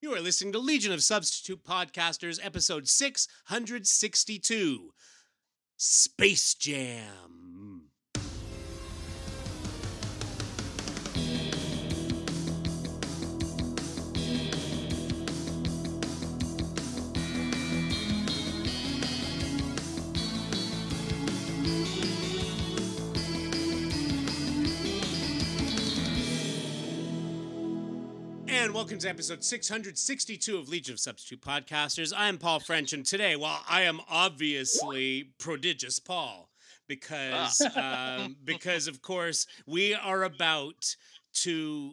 You are listening to Legion of Substitute Podcasters, episode 662 Space Jam. And welcome to episode 662 of Legion of Substitute Podcasters. I am Paul French, and today, while I am obviously prodigious Paul because, um, because of course, we are about to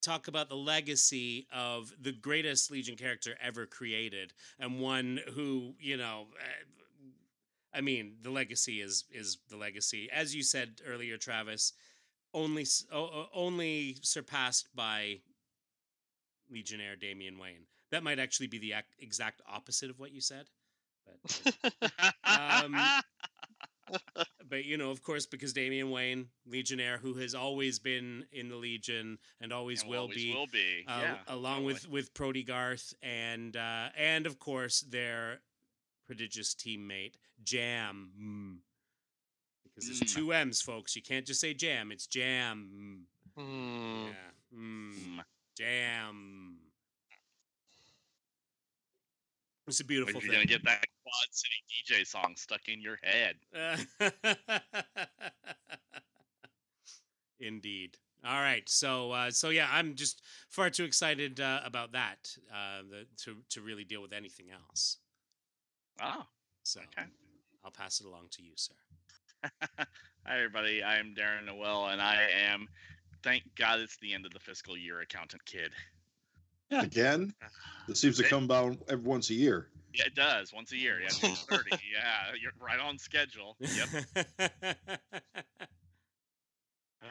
talk about the legacy of the greatest Legion character ever created, and one who, you know, uh, I mean, the legacy is is the legacy, as you said earlier, Travis. Only, s- o- o- only surpassed by Legionnaire Damian Wayne. That might actually be the ac- exact opposite of what you said. But, Um, but you know, of course, because Damian Wayne, Legionnaire, who has always been in the Legion and always And will always be, Will be. uh, yeah, along totally. with with Prody Garth and uh, and of course their prodigious teammate Jam. Mm. Because there's Mm. two M's, folks. You can't just say Jam. It's Jam. Mm. Yeah. Mm. Jam. It's a beautiful you're gonna get that Quad City DJ song stuck in your head. Indeed. All right. So uh, so yeah, I'm just far too excited uh, about that uh, the, to to really deal with anything else. Oh, So okay. I'll pass it along to you, sir. Hi everybody, I am Darren Noel, and I am. Thank God it's the end of the fiscal year, accountant kid. Yeah. Again? It seems to come about every once a year. Yeah, it does once a year. Yeah, June 30. yeah, you're right on schedule. Yep.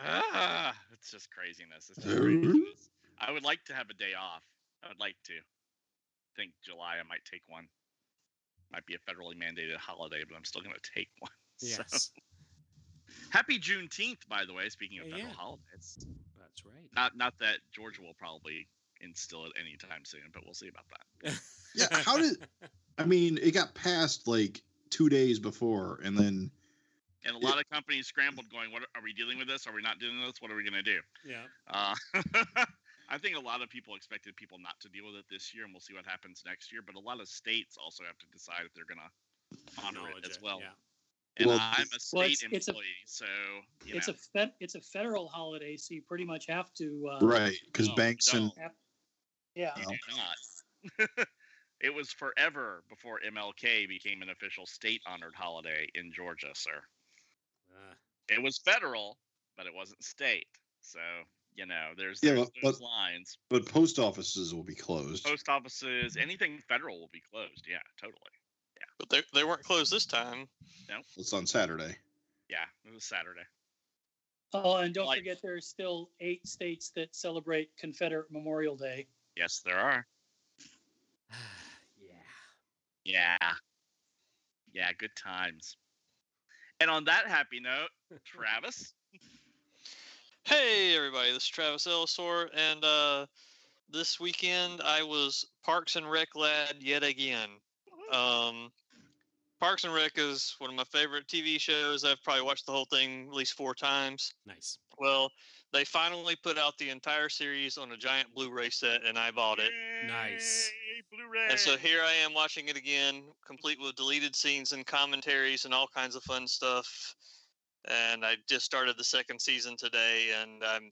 ah, it's just craziness. It's just craziness. I would like to have a day off. I would like to. I think July I might take one. Might be a federally mandated holiday, but I'm still going to take one. So, yes, happy Juneteenth, by the way. Speaking of Yeah, federal yeah. holidays, that's right. not not that Georgia will probably instill it anytime soon, but we'll see about that. Yeah, how did- I mean, it got passed like two days before, and then And a lot of companies scrambled, going, "What are we dealing with this? Are we not doing this? What are we going to do?" yeah. Uh, I think a lot of people expected people not to deal with it this year, and we'll see what happens next year. But a lot of states also have to decide if they're going to honor it as well. Yeah. And Well, I'm a state Well, it's- it's a- employee, so you it's know, a fed, it's a federal holiday, so you pretty much have to. Uh, right because No, banks and don't. Yeah. you do not. it was forever before MLK became an official state-honored holiday in Georgia, sir. Uh, It was federal, but it wasn't state. So you know, there's, Yeah, there's but- those lines. but post offices will be closed. Post offices, anything federal will be closed. Yeah, totally. But they they weren't closed this time. No. It's on Saturday. Yeah, it was Saturday. Oh, and don't Like- forget, there's still eight states that celebrate Confederate Memorial Day. Yes, there are. yeah. Yeah. Yeah, good times. And on that happy note, Travis. Hey everybody, this is Travis Ellisor, and uh, this weekend I was Parks and Rec lad yet again. Um, Parks and Rec is one of my favorite TV shows. I've probably watched the whole thing at least four times. Nice. Well, they finally put out the entire series on a giant Blu-ray set, and I bought it. Nice. Blu-ray. And so here I am watching it again, complete with deleted scenes and commentaries and all kinds of fun stuff. And I just started the second season today, and I'm,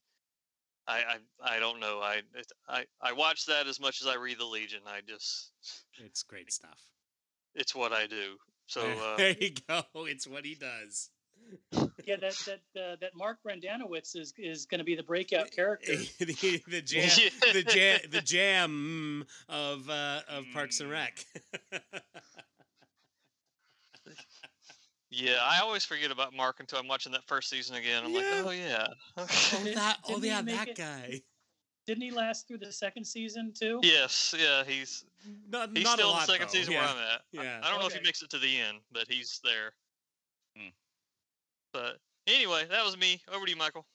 I, I, I don't know. I, it, I, I watch that as much as I read the Legion. I just, It's great stuff. it's what I do. So uh, there you go. It's what he does. Yeah, that that uh, that Mark Brendanawicz is is going to be the breakout character. the, the jam, the jam, the jam of uh, of Parks and Rec. yeah, I always forget about Mark until I'm watching that first season again. I'm Yeah. like, oh yeah, oh, that, oh yeah, that it- guy. Didn't he last through the second season too? yes, yeah, he's Not, he's not still a lot, in the second though. season yeah. where I'm at. I- Yeah. I, don't know if he Okay. makes it to the end, but he's there. Hmm. But anyway, that was me. Over to you, Michael.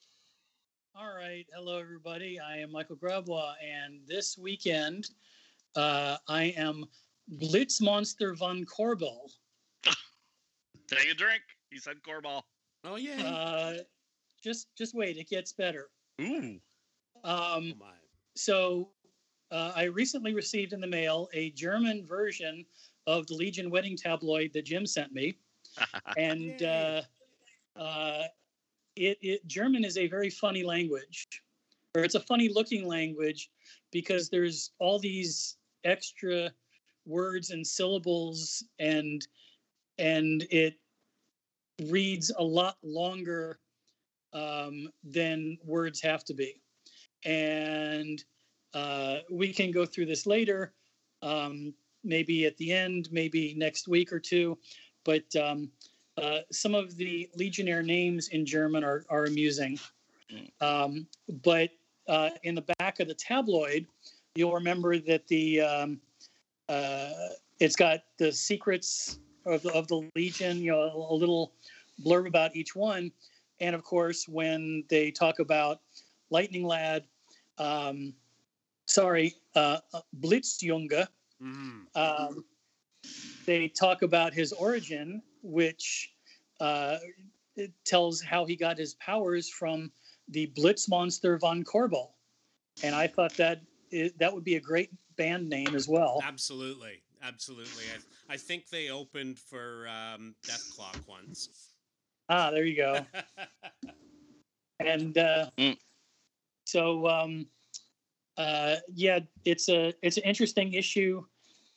All right. Hello, everybody. I am Michael Grabois, and this weekend uh, I am Blitzmonster von Korbal. Take a drink. He said Corball. Oh yeah. Uh, just, just wait. It gets better. Ooh. Um, oh so uh, I recently received in the mail a German version of the Legion wedding tabloid that Jim sent me, and uh, uh, it, it German is a very funny language, or it's a funny looking language because there's all these extra words and syllables and and it reads a lot longer um, than words have to be and uh, we can go through this later um, maybe at the end maybe next week or two. But um, uh, some of the legionnaire names in german are, are amusing. Um, but uh, in the back of the tabloid you'll remember that the um, uh, it's got the secrets of the, of the legion you know a little blurb about each one. And of course when they talk about lightning lad um, sorry uh, blitzjunge Mhm. um, they talk about his origin which uh, it tells how he got his powers from the blitzmonster von korbal and i thought that i that would be a great band name as well Absolutely, absolutely. I, I think they opened for um, Dethklok once. ah there you go and uh, Mm. So um, uh, yeah, it's a it's an interesting issue.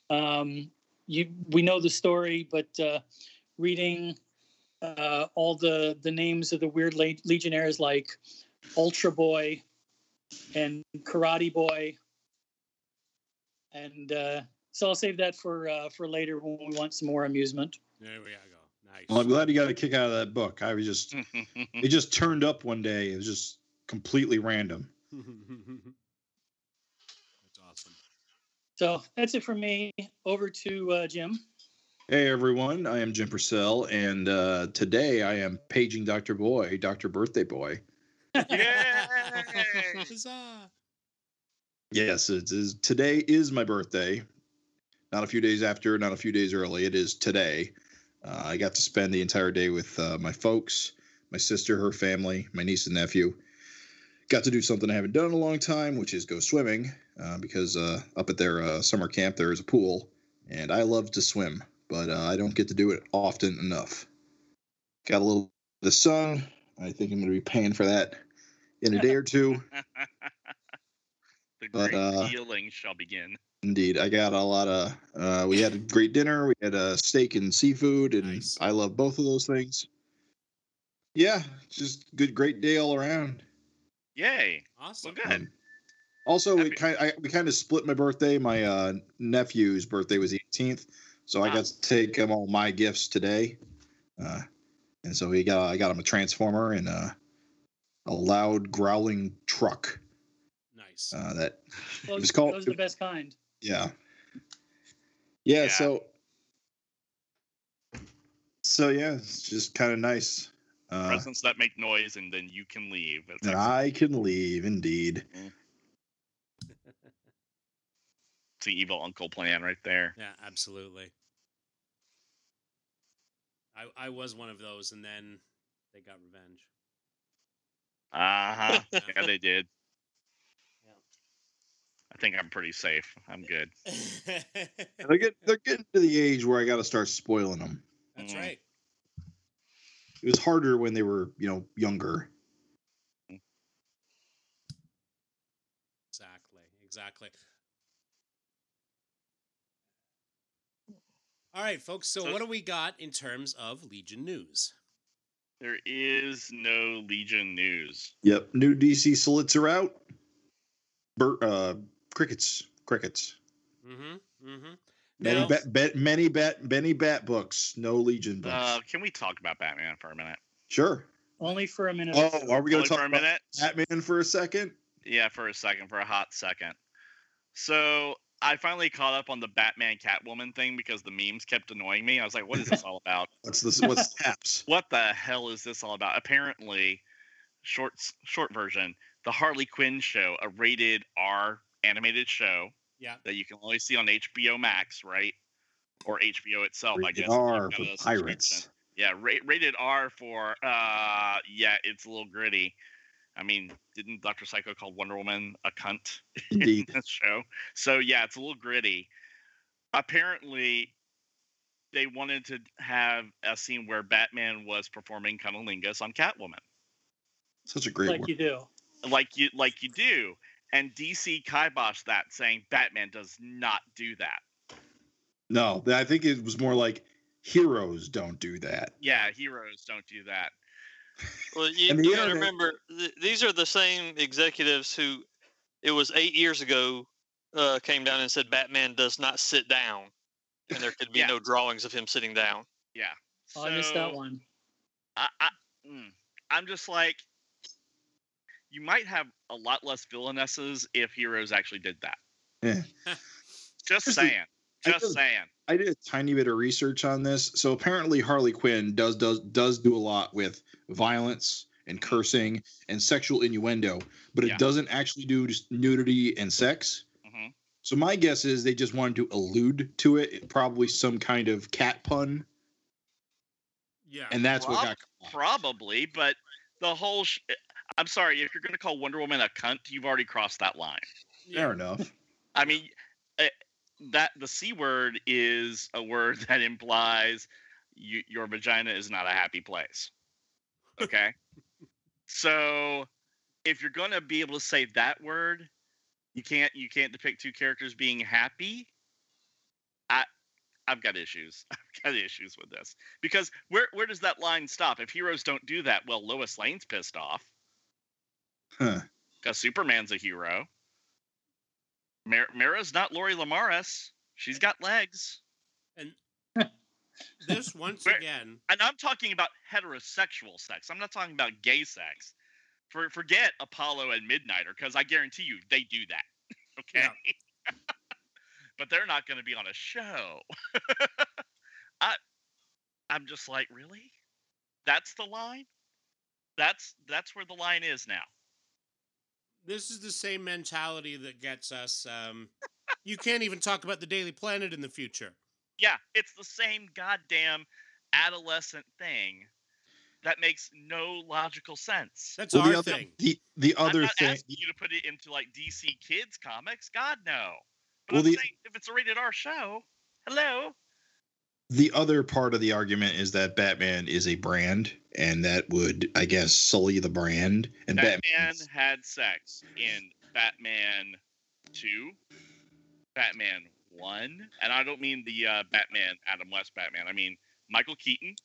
Um, you we know the story, but uh, reading uh, all the the names of the weird le- legionnaires like Ultra Boy and Karate Boy, and uh, so I'll save that for uh, for later when we want some more amusement. there we go. Nice. Well, I'm glad you got a kick out of that book. I was just, it just turned up one day. It was just completely random. That's awesome. So that's it for me. Over to uh, Jim. Hey everyone, I am Jim Purcell, and uh, today I am paging Dr. Boy, Dr. Birthday Boy. Yay! Yes, it is. Today is my birthday. Not a few days after, not a few days early. It is today. Uh, I got to spend the entire day with uh, my folks, my sister, her family, my niece and nephew. Got to do something I haven't done in a long time, which is go swimming, uh, because uh, up at their uh, summer camp there is a pool, and I love to swim, but uh, I don't get to do it often enough. Got a little bit of sun. I think I'm going to be paying for that in a day or two. the But, great uh, healing shall begin. Indeed, I got a lot of. Uh, we had a great dinner. We had a steak and seafood, and Nice. I love both of those things. Yeah, just good, great day all around. Yay! Awesome. Well, good. Um, also, we kind I, we kind of split my birthday. My uh, nephew's birthday was the 18th, so I Ah. got to take him all my gifts today. Uh, and so he got I got him a transformer and uh, a loud growling truck. Nice. Uh, that Those, was called- those are the best kind. Yeah. Yeah, Yeah. so so yeah, it's just kind of nice. Uh Presents that make noise and then you can leave. That's and excellent. I can leave indeed. It's the evil uncle plan right there. yeah, absolutely. I I was one of those, and then they got revenge. Uh huh. Yeah. yeah, they did. Yeah. I think I'm pretty safe. I'm good. They're get they're getting to the age where I got to start spoiling them. That's Mm. right. It was harder when they were, you know, younger. Exactly. Exactly. All right, folks. So, So- what do we got in terms of Legion news? There is no Legion news. Yep, new DC slits are out. Bur- uh, crickets, crickets. Mm-hmm. Mm-hmm. Many Now- bat, bet, many bat, many bat books. No Legion books. Uh, can we talk about Batman for a minute? sure. Only for a minute. Oh, are we going to talk for a about minute? Batman for a second? Yeah, for a second, for a hot second. So I finally caught up on the Batman Catwoman thing because the memes kept annoying me. I was like, what is this all about? What's this? What's taps? What the hell is this all about? Apparently, short short version, the Harley Quinn show, a rated R animated show Yeah. that you can only see on HBO Max, right? Or HBO itself, I Rated guess. R for pirates. Yeah, ra- rated R for uh yeah, it's a little gritty. I mean, didn't Dr. Psycho call Wonder Woman a cunt in this show? So yeah, it's a little gritty. Apparently, they wanted to have a scene where Batman was performing cunnilingus on Catwoman, Such a great like word. you do. like you like you do. And DC kiboshed that, saying Batman does not do that. No, I think it was more like heroes don't do that. Yeah, heroes don't do that. Well, you, And the you got to remember, th- these are the same executives who, it was eight years ago, uh, came down and said Batman does not sit down, and there could be Yeah. no drawings of him sitting down. Yeah. Oh, I missed that one. I, I, mm, I'm just like, you might have a lot less villainesses if heroes actually did that. Yeah. Just Just saying. I Just just- saying. I did a tiny bit of research on this. So apparently Harley Quinn does does does do a lot with violence and cursing and sexual innuendo, but it Yeah. doesn't actually do just nudity and sex. hmm So my guess is they just wanted to allude to it, probably some kind of cat pun, Yeah. and that's what Prob- got. Probably, but the whole. Sh- I'm sorry, if you're going to call Wonder Woman a cunt, you've already crossed that line. Fair enough. I mean, eh, that the c word is a word that implies you, your vagina is not a happy place. Okay, so if you're going to be able to say that word, you can't you can't depict two characters being happy. I I've got issues. I've got issues with this because where where does that line stop? If heroes don't do that, well, Lois Lane's pissed off Huh. because Superman's a hero. Mar- Mara's not Lori Lemaris. She's got legs. And this once Where- again, And I'm talking about heterosexual sex. I'm not talking about gay sex. For, forget Apollo and Midnighter, because I guarantee you they do that. okay? but they're not going to be on a show. I, I'm just like, really? That's the line? That's that's where the line is now. This is the same mentality that gets us. Um, you can't even talk about the Daily Planet in the future. Yeah, it's the same goddamn adolescent thing that makes no logical sense. That's Well, our the other thing. the the I'm other not thing asking you to put it into like DC Kids comics. God no. But Well, I'm the- saying if it's a rated R show, hello. The other part of the argument is that Batman is a brand, and that would, I guess, sully the brand. And Batman Batman, had sex in Batman Two, Batman One, and I don't mean the uh, Batman Adam West Batman. I mean Michael Keaton.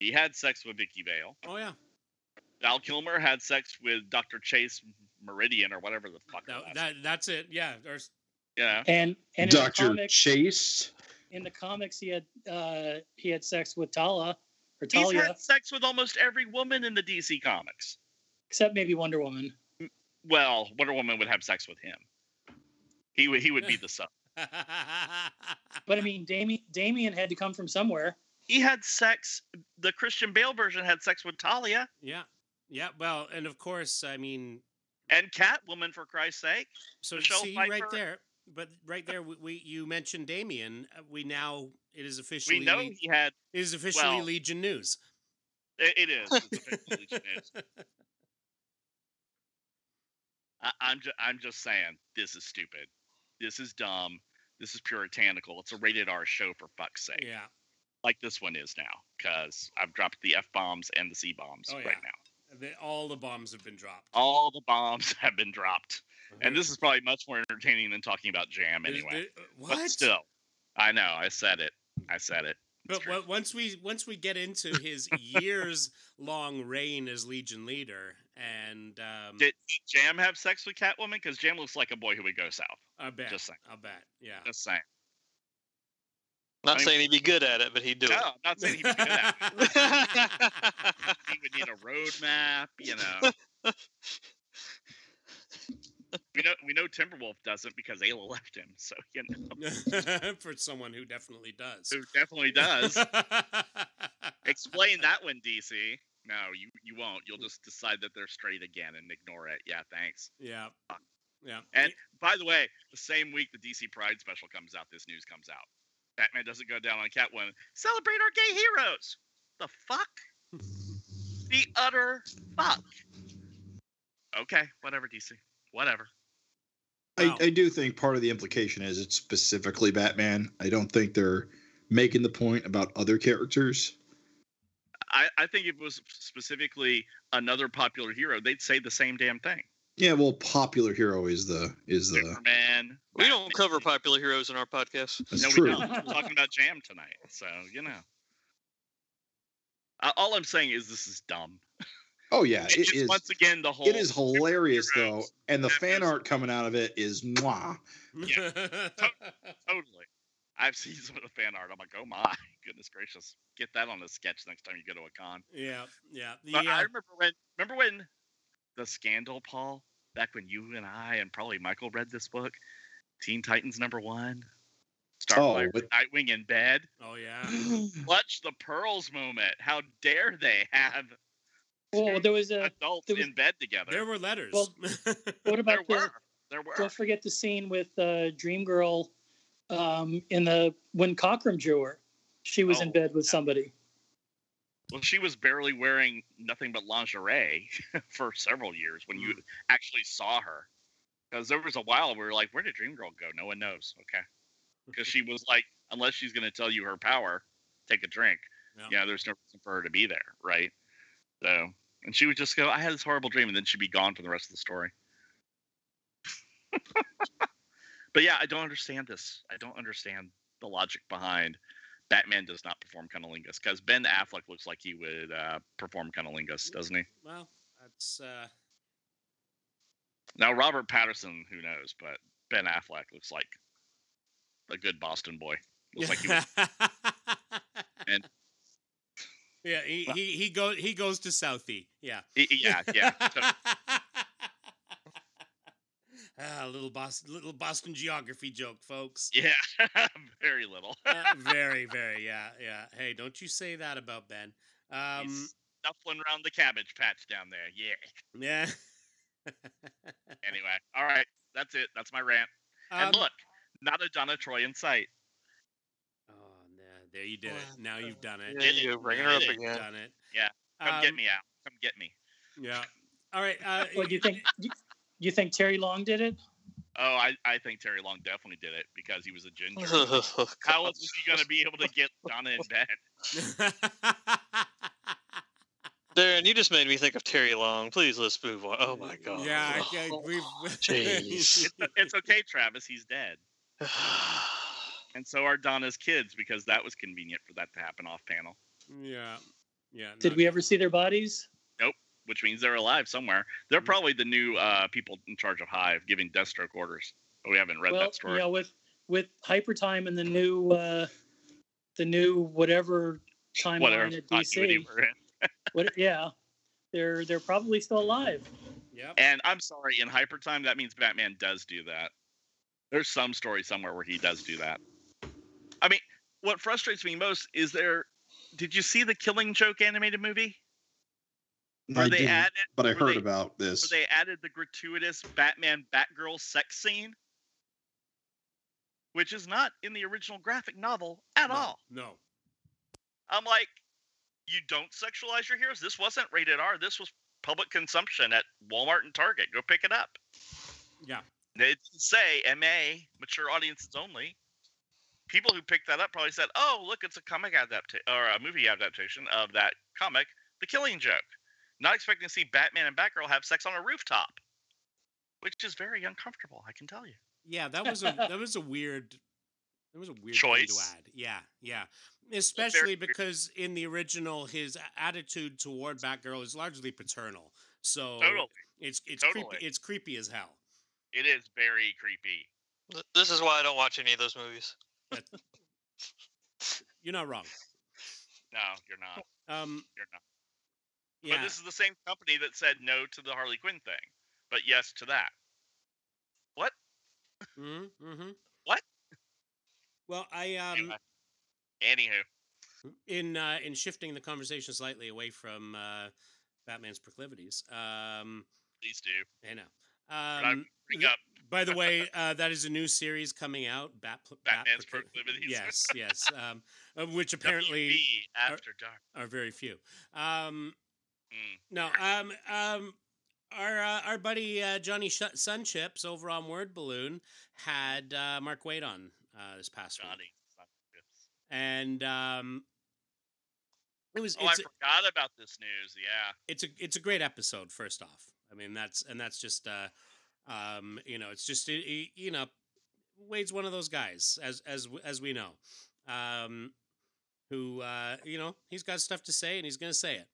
He had sex with Vicki Vale. Oh yeah, Val Kilmer had sex with Dr. Chase Meridian or whatever the fuck. that, that that's it. Yeah, there's you know? And and Doctor comics, Chase. In the comics, he had uh, he had sex with Tala or He's Talia, had sex with almost every woman in the DC comics. except maybe Wonder Woman. Well, Wonder Woman would have sex with him. He would he would be the son. But I mean, Damian Damian had to come from somewhere. He had sex. The Christian Bale version had sex with Talia yeah, yeah. Well, and of course, I mean, and Catwoman for Christ's sake. so Michelle see right there. But right there, we, we you mentioned Damian. Uh, We now it is officially We know he had. it is officially well- Legion News. It, it is. It's officially news. I, I'm just I'm just saying this is stupid. This is dumb. This is puritanical. It's a rated R show for fuck's sake. Yeah. Like this one is now, because I've dropped the f bombs and the c bombs Oh, right now. The, all the bombs have been dropped. All the bombs have been dropped, and Mhm. this is probably much more entertaining than talking about Jam anyway. there- what? But still, I know I said it. I said it. It's But true. once we once we get into his years long reign as Legion leader, and um, Did Jam have sex with Catwoman? Because Jam looks like a boy who would go south. I bet, just saying. I bet, yeah. Just saying. Not I mean- saying he'd be good at it, but he'd do no, it. I'm not saying he'd be good at it. he would need a roadmap, you know. we know we know Timberwolf doesn't because Ayla left him, so you know For someone who definitely does. who definitely does. Explain that one, DC. no, you you won't. You'll just decide that they're straight again and ignore it. Yeah, thanks. Yeah. Uh, yeah. And by the way, the same week the DC Pride special comes out, this news comes out. Batman doesn't go down on Catwoman. Celebrate our gay heroes. The fuck? the utter fuck. Okay, whatever, DC. Whatever. Wow. I, I do think part of the implication is it's specifically Batman. I don't think they're making the point about other characters. I, I think if it was specifically another popular hero, they'd say the same damn thing. Yeah, well, popular hero is the is the man. We don't cover popular heroes in our podcast. that's no, true. we don't. We're talking about Jam tonight, so you know. Uh, all I'm saying is this is dumb. Oh yeah, It's it just is. once again the whole. It is hilarious though, and the fan Batman's- art coming out of it is mwah. Yeah. Totally. I've seen some of the fan art. I'm like, oh my goodness gracious, get that on a sketch next time you go to a con. yeah. Yeah. The, But I uh, remember when, remember when the scandal, Paul, back when you and I and probably Michael read this book, Teen Titans number one, Starfire, Oh, with- Nightwing in bed. oh yeah. Clutch the pearls moment. How dare they have well, there was a. adults there was- in bed together? There were letters. Well, What there about the? were. There were. Don't forget the scene with uh, Dream Girl um, in the when Cockrum drew her. She was in Oh, bed with yeah. somebody. Well, she was barely wearing nothing but lingerie for several years when Mm. you actually saw her. Because there was a while we were like, where did Dream Girl go? No one knows. Okay. Because she was like, unless she's going to tell you her power, take a drink. Yeah. You know, there's no reason for her to be there. Right. So, and she would just go, I had this horrible dream. And then she'd be gone for the rest of the story. but yeah, I don't understand this. I don't understand the logic behind Batman does not perform cunnilingus because Ben Affleck looks like he would uh, perform cunnilingus, doesn't he? well, that's uh Now Robert Pattinson, who knows, but Ben Affleck looks like a good Boston boy. Looks like he would, And- yeah, he, he he goes he goes to Southie. Yeah. yeah, yeah. So, ah, little Boston little Boston geography joke, folks. yeah, very little. Uh, very, very, yeah, yeah. Hey, don't you say that about Ben. Um, He's snuffling around the cabbage patch down there. Yeah. yeah. Anyway, all right, that's it. That's my rant. And Um, look, not a Donna Troy in sight. Nah, there you did it. Now you've done it. There you go, bringing her Now up you've again. Done it. Yeah, Come get Um, me out. Come get me. Yeah. All right. Uh, What do you think? You, you think Terry Long did it? Oh, I, I think Terry Long definitely did it because he was a ginger. Oh, How God. else is he going to be able to get Donna in bed? Darren, you just made me think of Terry Long. Please let's move on. Oh my god. Yeah, I, I, we've. Jeez. It's, it's okay, Travis. He's dead. And so are Donna's kids because that was convenient for that to happen off panel, yeah. Yeah. Did we ever see their bodies? Nope. Which means they're alive somewhere. They're Mm. probably the new uh, people in charge of Hive giving Deathstroke orders. But we haven't read well, that story. Yeah, with with Hyper Time and the new uh, the new whatever Whatever timeline at DC. we're in. What? Yeah, they're they're probably still alive. Yep. And I'm sorry, in hyper time, that means Batman does do that. There's some story somewhere where he does do that. I mean, what frustrates me most is there. Did you see the Killing Joke animated movie? Where I they didn't, added, but I heard they- about where this. they added the gratuitous Batman Batgirl sex scene, which is not in the original graphic novel at No, all. No. I'm like, you don't sexualize your heroes. This wasn't rated R. This was public consumption at Walmart and Target. Go pick it up. Yeah. They didn't say MA, mature audiences only. People who picked that up probably said, "Oh, look, it's a comic adaptation or a movie adaptation of that comic, The Killing Joke." Not expecting to see Batman and Batgirl have sex on a rooftop, which is very uncomfortable. I can tell you. Yeah, that was a that was a weird that was a weird thing Choice. to add. Yeah, yeah. Especially weird. because in the original his attitude toward Batgirl is largely paternal. So Totally, it's it's Totally. creepy it's creepy as hell. it is very creepy. This is why I don't watch any of those movies. You're not wrong. No, you're not. Um You're not. yeah. But this is the same company that said no to the Harley Quinn thing, but yes to that. What? mm-hmm, mm-hmm. What? Well, I um Anyway. Anywho, in uh, in shifting the conversation slightly away from uh, Batman's proclivities. Um, Please do. I know. Um, bring up by the way, uh, that is a new series coming out. Bat, Bat Batman's Procli- proclivities. Yes, yes. Um, which apparently WB after dark. are very few. Um, Mm. no, um, um, our uh, our buddy uh, Johnny Sh- Sunchips over on Word Balloon had uh, Mark Waid on uh, this past week, Johnny. chips. and um, it was Oh, I forgot about this news. Yeah. it's a it's a great episode. First off, I mean that's and that's just uh, um, you know it's just it, it- you know Waid's one of those guys as as as we know, um, who uh, you know he's got stuff to say and he's gonna say it.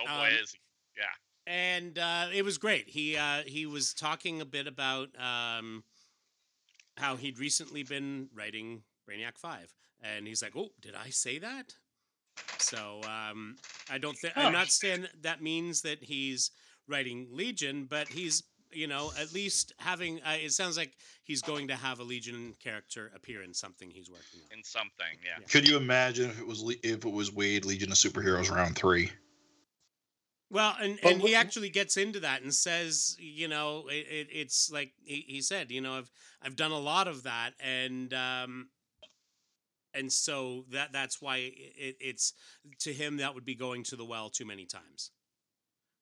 Oh boy, Um, is he. Yeah. and uh, it was great. He uh, he was talking a bit about um, how he'd recently been writing Brainiac Five, and he's like, "Oh, did I say that?" So um, I don't think I'm Oh. not saying that, that means that he's writing Legion, but he's you know at least having. Uh, it sounds like he's going to have a Legion character appear in something he's working on. In something. Yeah. Yeah. Could you imagine if it was if it was Waid Legion of Superheroes round three? Well, and, But and he actually gets into that and says, you know, it, it, it's like he, he said, you know, I've I've done a lot of that, and um, and so that that's why it, it's to him that would be going to the well too many times.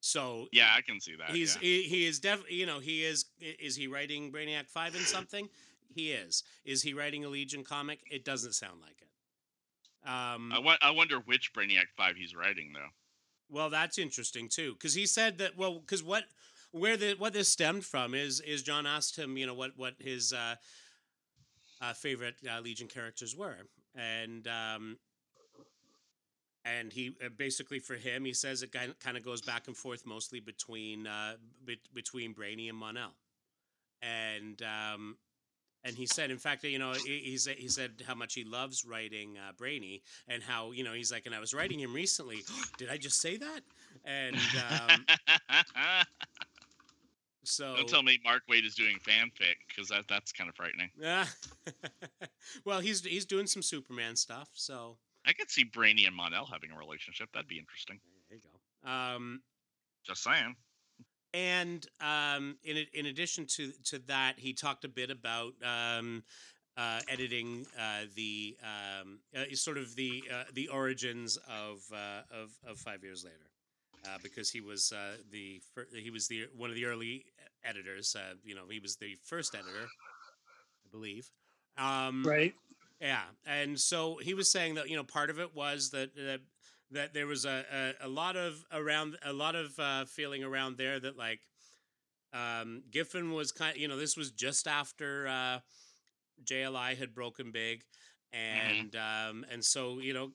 So Yeah, I can see that. he's yeah. he, he is definitely you know he is is he writing Brainiac five in something? he is. Is he writing a Legion comic? It doesn't sound like it. Um, I, wonder which Brainiac 5 he's writing, though. Well, that's interesting too, because he said that. Well, because what, where the what this stemmed from is is John asked him, you know, what what his uh, uh, favorite uh, Legion characters were, and um, and he uh, basically for him, he says it kind of goes back and forth mostly between uh, be- between Brainy and Mon-El, and um, and he said, in fact, you know, he, he said he said how much he loves writing uh, Brainy, and how you know he's like, and I was writing him recently. Did I just say that? And um, so Don't tell me Mark Waid is doing fanfic because that that's kind of frightening. Yeah. well, he's he's doing some Superman stuff, so I could see Brainy and Mon-El having a relationship. That'd be interesting. there you go. Um, Just saying. and um, in in addition to to that, he talked a bit about um, uh, editing uh, the um, uh, sort of the uh, the origins of uh, of of five years later, uh, because he was uh, the fir- he was the one of the early editors. Uh, you know, he was the first editor, I believe. Um, Right. Yeah, and so he was saying that you know part of it was that that, that there was a, a, a lot of around a lot of uh, feeling around there that like um, Giffen was kind you know this was just after uh, JLI had broken big, and um, and so you know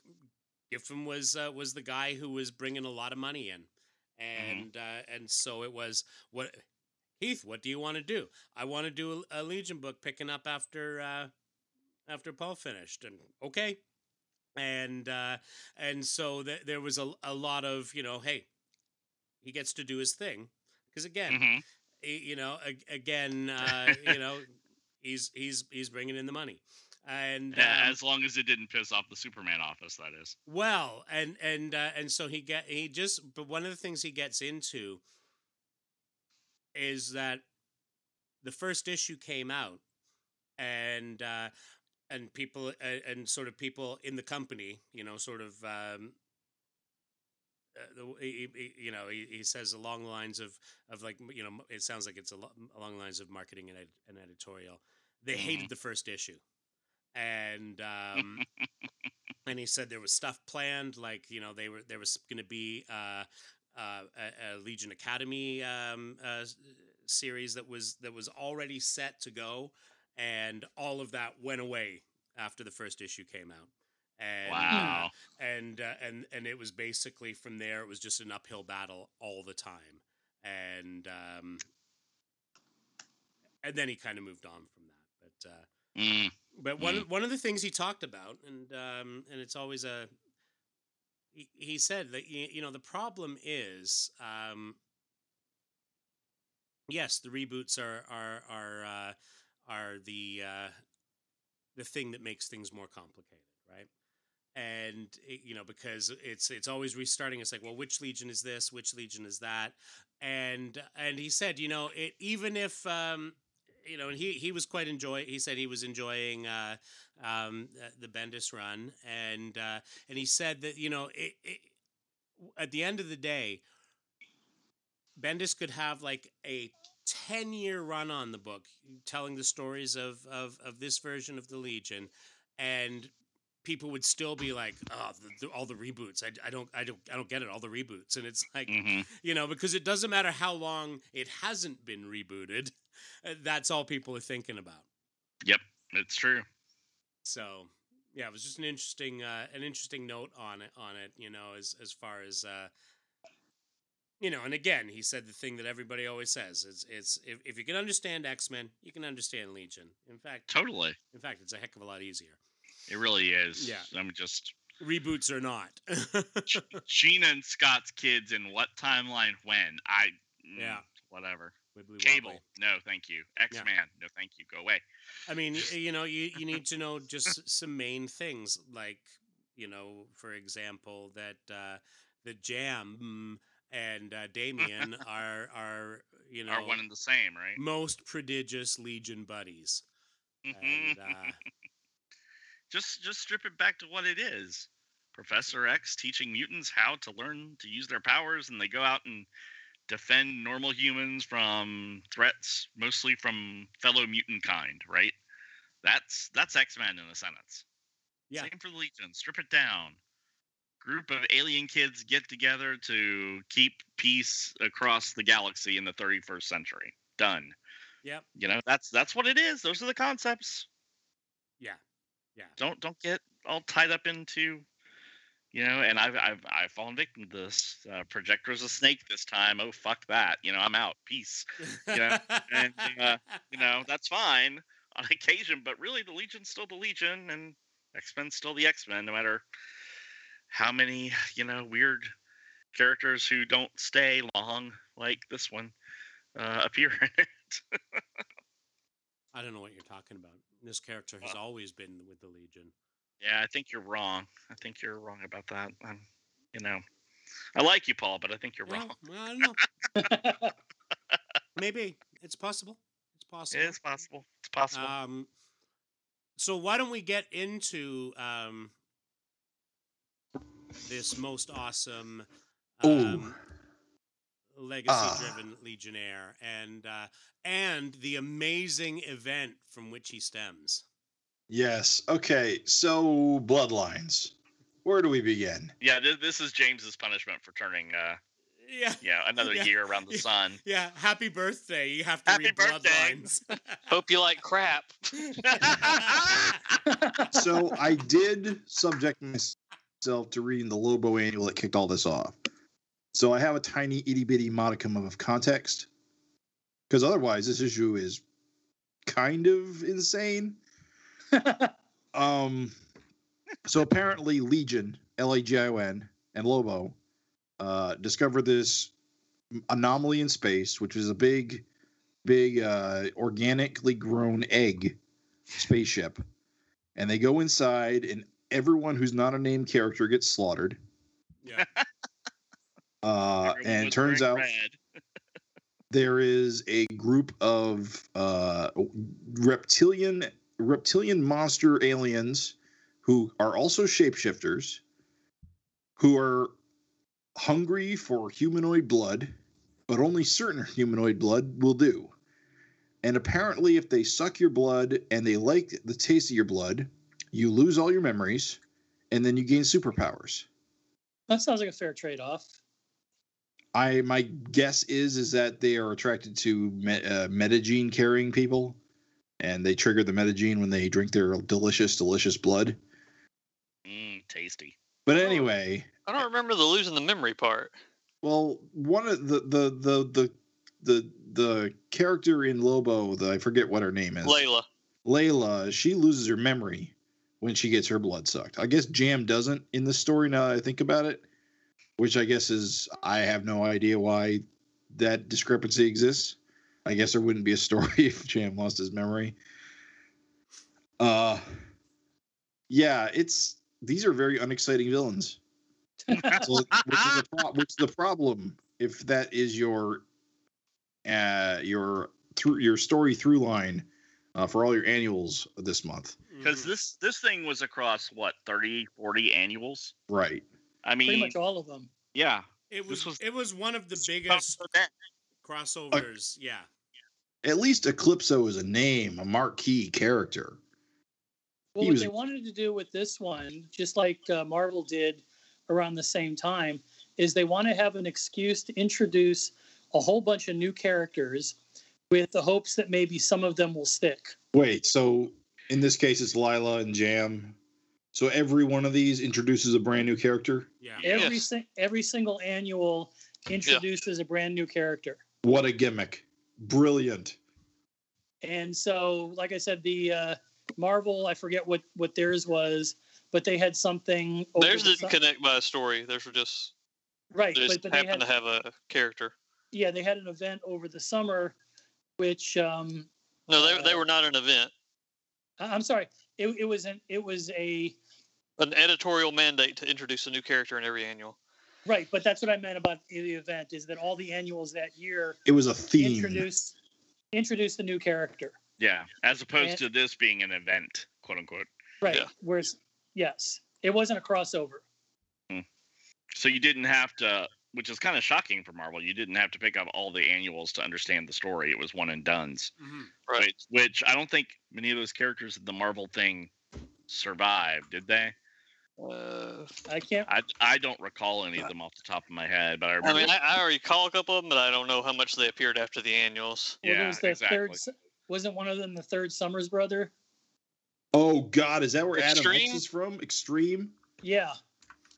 Giffen was uh, was the guy who was bringing a lot of money in, and uh, and so it was what Keith, what do you want to do? I want to do a, a Legion book picking up after. After Paul finished, and okay, and uh, and so th- there was a a lot of you know, hey, he gets to do his thing because again, hmm he- you know, ag- again, uh, you know, he's he's he's bringing in the money, and um, as long as it didn't piss off the Superman office, that is. well, and and uh, and so he get he just but one of the things he gets into is that the first issue came out and uh and people uh, and sort of people in the company, you know, sort of um uh, the, he, he- you know, he, he says along the lines of of like you know, it sounds like it's a lo- along the lines of marketing and, ed- and editorial. They hated the first issue, and um, and he said there was stuff planned like you know they were there was going to be uh, uh, a, a legion academy um, uh, series that was that was already set to go and all of that went away after the first issue came out and Wow. and uh, and and it was basically from there it was just an uphill battle all the time and um and then he kind of moved on from that but uh Mm. but one one of the things he talked about, and um, and it's always a. He, he said that you know the problem is, um, yes, the reboots are are are uh, are the uh, the thing that makes things more complicated, right? and you know because it's it's always restarting. It's like, well, which legion is this? Which legion is that? And and he said, you know, it even if um, you know, and he he was quite enjoy. He said he was enjoying uh, um, the Bendis run, and uh, and he said that you know, it, it, at the end of the day, Bendis could have like a 10 year run on the book telling the stories of, of, of this version of the Legion and people would still be like oh the, the, all the reboots. I, I don't I don't I don't get it all the reboots. And it's like hmm you know because it doesn't matter how long it hasn't been rebooted uh, that's all people are thinking about. Yep, It's true. so yeah it was just an interesting uh, an interesting note on it on it you know as as far as uh you know and again he said the thing that everybody always says it's it's if, if you can understand x-men you can understand legion in fact Totally. in fact it's a heck of a lot easier It really is. Yeah. I'm just reboots or not Sheena and Scott's kids in what timeline when? I mm, Yeah. Whatever. Wibbly Cable. wobbly. No, thank you. X Man. No, thank you. Go away. I mean, you know, you, you need to know just some main things, like, you know, for example, that uh, the Jam and uh, Damian are are you know Are one and the same, right? most prodigious Legion buddies, and uh, just just strip it back to what it is. Professor X teaching mutants how to learn to use their powers, and they go out and defend normal humans from threats, mostly from fellow mutant kind. Right? That's that's X Men in a sentence. Yeah. Same for the Legion. Strip it down. Group of alien kids get together to keep peace across the galaxy in the 31st century. Done. yep, You know, that's that's what it is. Those are the concepts. Yeah, yeah, don't don't get all tied up into you know and i've i've, I've fallen victim to this uh, projector's a snake this time. Oh fuck that. You know i'm out. Peace. Yeah, and, uh, you know that's fine on occasion but really the legion's still the legion and x-men's still the x-men no matter how many you know weird characters who don't stay long like this one uh, appear in it I don't know what you're talking about. This character has always been with the Legion. yeah i think you're wrong i think you're wrong about that I'm, you know i like you paul but i think you're Well, wrong well, I don't know. Maybe it's possible. It's possible. It's possible. It's possible. Um, so why don't we get into um, this most awesome um, legacy-driven Legionnaire and uh, and the amazing event from which he stems? Yes. Okay. So bloodlines. Where do we begin? yeah, this, this is James's punishment for turning, uh, Yeah, yeah, another Yeah. year around the sun. yeah. Happy birthday! You have to Happy read birthday. Bloodlines. Hope you like crap. So I did subject myself to reading the Lobo annual that kicked all this off. So I have a tiny itty bitty modicum of context. Because otherwise, this issue is kind of insane. Um, so apparently, Legion, L A G I O N, and Lobo uh, discovered this anomaly in space, which is a big, big, uh, organically grown egg spaceship. And they go inside, and everyone who's not a named character gets slaughtered. yeah, Uh, and turns out there is a group of uh, reptilian reptilian monster aliens who are also shapeshifters who are hungry for humanoid blood but only certain humanoid blood will do. And apparently if they suck your blood and they like the taste of your blood you lose all your memories and then you gain superpowers that sounds like a fair trade-off. I my guess is is that they are attracted to me, uh, metagene carrying people, and they trigger the metagene when they drink their delicious, delicious blood. Mm, tasty. But Oh. anyway, I don't remember the losing the memory part. well, one of the the the the the the character in Lobo, the I forget what her name is, Layla. Layla, she loses her memory when she gets her blood sucked. I guess Jam doesn't in the story. Now that I think about it, which I guess is I have no idea why that discrepancy exists. I guess there wouldn't be a story if Jam lost his memory. Uh, yeah, it's these are very unexciting villains. So, which, is the pro- which is the problem if that is your uh your through your story through line uh, for all your annuals this month. Because Mhm. this this thing was across what 30, 40 annuals. Right. I mean Pretty much all of them. yeah. it was, was- it was one of the biggest so bad. crossovers. yeah. At least Eclipso is a name, a marquee character. Well, He what was- they wanted to do with this one, just like uh, Marvel did around the same time, is they want to have an excuse to introduce a whole bunch of new characters with the hopes that maybe some of them will stick. Wait, so in this case it's Lila and Jam. So every one of these introduces a brand new character. Yeah. Every Yes. si- every single annual introduces a brand new character. What a gimmick. Brilliant. And so, like I said, the uh, Marvel, I forget what what theirs was, but they had something. over Theirs the didn't su- connect by a story. Theirs were just right, they just but, but they happened had to have a character. yeah they had an event over the summer, which um, No, they they Uh, were not an event. I- I'm sorry, it, it was an it was a An editorial mandate to introduce a new character in every annual. right, but that's what I meant about the event is that all the annuals that year It was a theme. introduce introduce the new character. Yeah. As opposed And- to this being an event, quote unquote. Right. Yeah. Whereas yes, it wasn't a crossover. Hmm. So you didn't have to, which is kind of shocking for Marvel. You didn't have to pick up all the annuals to understand the story. It was one and done's. Mhm. Right. Which, which I don't think many of those characters in the Marvel thing survived, did they? Uh, I can't. I, I don't recall any of them off the top of my head, but I I mean, I, I already call a couple of them, but I don't know how much they appeared after the annuals. Well, yeah, was the exactly. third. s- Wasn't one of them the third Summers brother? Oh God, is that where Adam Extreme? X is from? Extreme? Yeah.